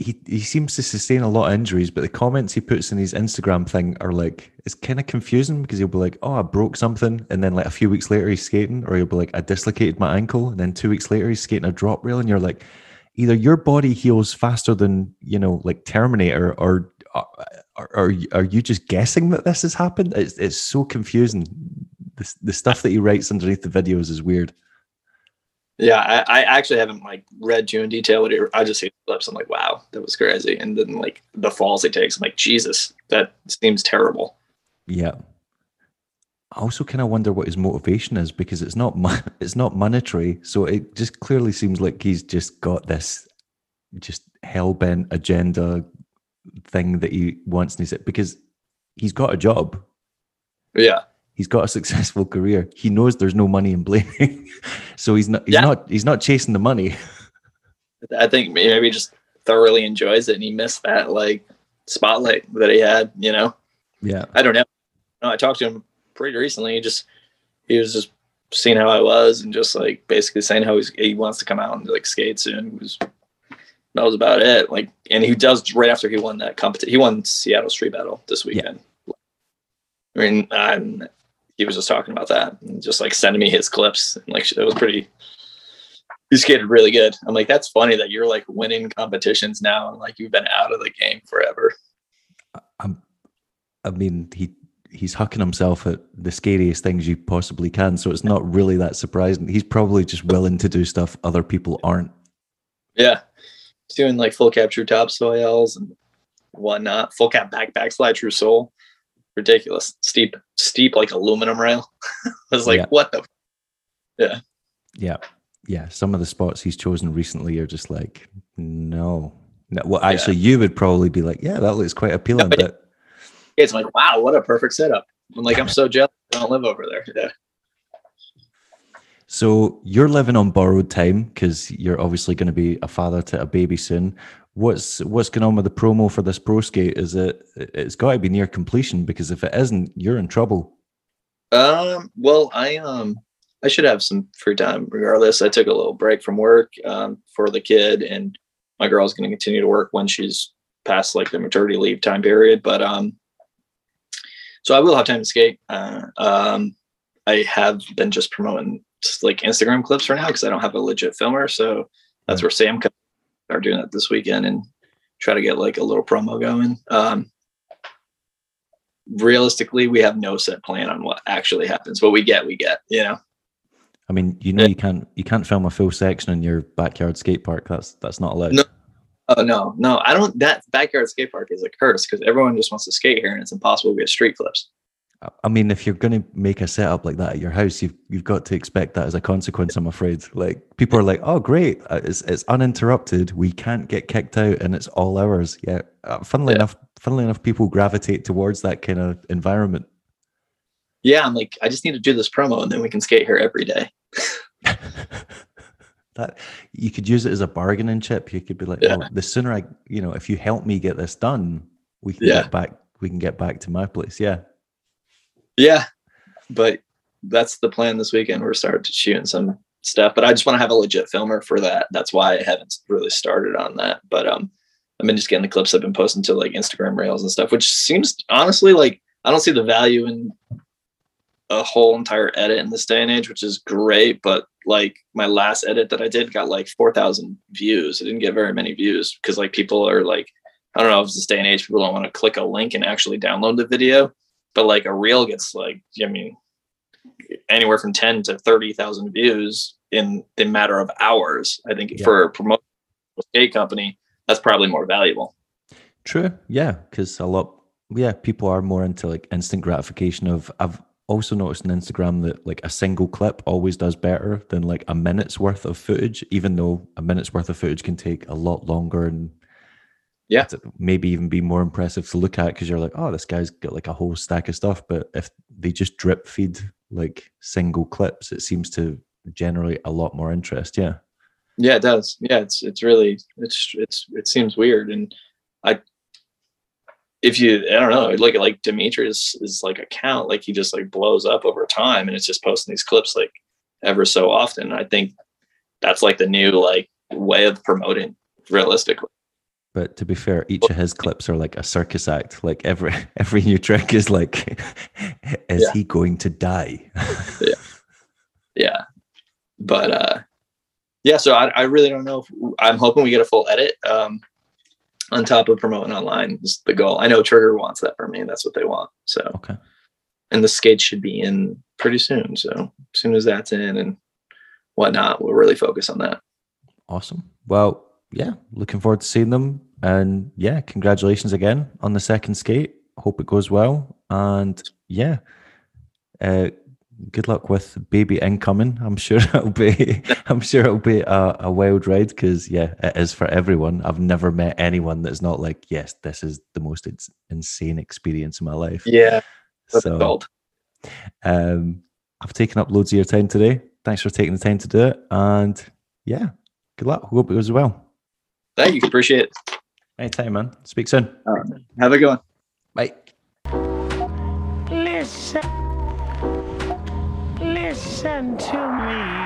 he he seems to sustain a lot of injuries, but the comments he puts in his Instagram thing are like it's kind of confusing because he'll be like, "Oh, I broke something," and then like a few weeks later he's skating, or he'll be like, "I dislocated my ankle," and then two weeks later he's skating a drop rail, and you're like, either your body heals faster than you know, like Terminator, or are, are, are you just guessing that this has happened? It's it's so confusing. The the stuff that he writes underneath the videos is weird. Yeah, I, I, actually haven't like read too in detail. What I just see clips. I'm like, wow, that was crazy. And then like the falls he takes, I'm like, Jesus, that seems terrible. Yeah. I also kind of wonder what his motivation is because it's not [laughs] it's not monetary. So it just clearly seems like he's just got this just hell bent agenda thing that he wants. And he's it because he's got a job. Yeah. He's got a successful career. He knows there's no money in blading, [laughs] so he's not. He's yeah. not. He's not chasing the money. [laughs] I think maybe he just thoroughly enjoys it, and he missed that like spotlight that he had. You know. Yeah. I don't know. No, I talked to him pretty recently. He just he was just seeing how I was and just like basically saying how he's, he wants to come out and like skate soon. It was that was about it. Like, and he does right after he won that competition. He won Seattle Street Battle this weekend. Yeah. I mean, I'm, he was just talking about that and just like sending me his clips. And, like it was pretty. He skated really good. I'm like, that's funny that you're like winning competitions now and like you've been out of the game forever. I'm, I mean, he he's hucking himself at the scariest things you possibly can. So it's not really that surprising. He's probably just willing to do stuff other people aren't. Yeah. He's doing like full cap true topsouls and whatnot. Full cap back backslide true soul ridiculous. Steep, steep like aluminum rail. [laughs] I was like, yeah. what the? Yeah. Yeah. Yeah. Some of the spots he's chosen recently are just like, no. no. Well, actually, yeah. you would probably be like, yeah, that looks quite appealing. No, but it's like, wow, what a perfect setup. I'm like, I'm [laughs] so jealous. I don't live over there. Yeah. So you're living on borrowed time because you're obviously going to be a father to a baby soon what's what's going on with the promo for this pro skate? Is it it's got to be near completion because if it isn't, you're in trouble. Um. Well, I um I should have some free time regardless. I took a little break from work um, for the kid, and my girl's going to continue to work when she's past like the maternity leave time period. But um, so I will have time to skate. Uh, um, I have been just promoting just like Instagram clips for now because I don't have a legit filmer. So that's where Sam could start doing that this weekend and try to get like a little promo going. Um, realistically, we have no set plan on what actually happens. What we get, we get. You know. I mean, you know, you can't you can't film a full section in your backyard skate park. That's that's not allowed. No. Oh no, no, I don't. That backyard skate park is a curse because everyone just wants to skate here, and it's impossible to get street clips. I mean, if you're going to make a setup like that at your house, you've you've got to expect that as a consequence. I'm afraid. Like people are like, "Oh, great, uh, it's it's uninterrupted. We can't get kicked out, and it's all ours." Yeah. Uh, funnily yeah. enough, funnily enough, people gravitate towards that kind of environment. Yeah, I'm like, I just need to do this promo, and then we can skate here every day. [laughs] that you could use it as a bargaining chip. You could be like, yeah. "Well, the sooner I, you know, if you help me get this done, we can yeah. get back. We can get back to my place." Yeah. Yeah, but that's the plan this weekend. We're starting to shooting some stuff, but I just want to have a legit filmer for that. That's why I haven't really started on that. But um, I've been just getting the clips I've been posting to like Instagram Reels and stuff, which seems honestly like I don't see the value in a whole entire edit in this day and age, which is great. But like my last edit that I did got like 4,000 views. It didn't get very many views because like people are like, I don't know if it's this day and age, people don't want to click a link and actually download the video but like a reel gets like I mean anywhere from 10 to 30,000 views in the matter of hours. I think yeah. for a promotional skate company, that's probably more valuable. True. Yeah. Cause a lot, yeah, people are more into like instant gratification of, I've also noticed on Instagram that like a single clip always does better than like a minute's worth of footage, even though a minute's worth of footage can take a lot longer and yeah. maybe even be more impressive to look at because you're like oh this guy's got like a whole stack of stuff. But if they just drip feed like single clips it seems to generate a lot more interest. Yeah. Yeah it does. Yeah it's it's really it's it's it seems weird. And i if you i don't know look at like demetrius is like account like he just like blows up over time and it's just posting these clips like ever so often. I think that's like the new like way of promoting realistically but to be fair, each of his clips are like a circus act. Like every [laughs] every new trick is like, [laughs] is yeah. he going to die? yeah, yeah. But uh, yeah. So I, I really don't know. If, I'm hoping we get a full edit. Um, on top of promoting online is the goal. I know Trigger wants that for me. That's what they want. So okay. And the skate should be in pretty soon. So as soon as that's in and whatnot, we'll really focus on that. Awesome. Well, yeah, looking forward to seeing them. And yeah, congratulations again on the second skate. Hope it goes well. And yeah, uh, good luck with baby incoming. I'm sure [laughs] it'll be. [laughs] I'm sure it'll be a, a wild ride because yeah, it is for everyone. I've never met anyone that's not like, yes, this is the most insane experience in my life. Yeah, so um, I've taken up loads of your time today. Thanks for taking the time to do it. And yeah, good luck. Hope it goes well. Thank you. Appreciate it. Anytime, man. Speak soon. All right. Have a good one. Bye. Listen. Listen to me.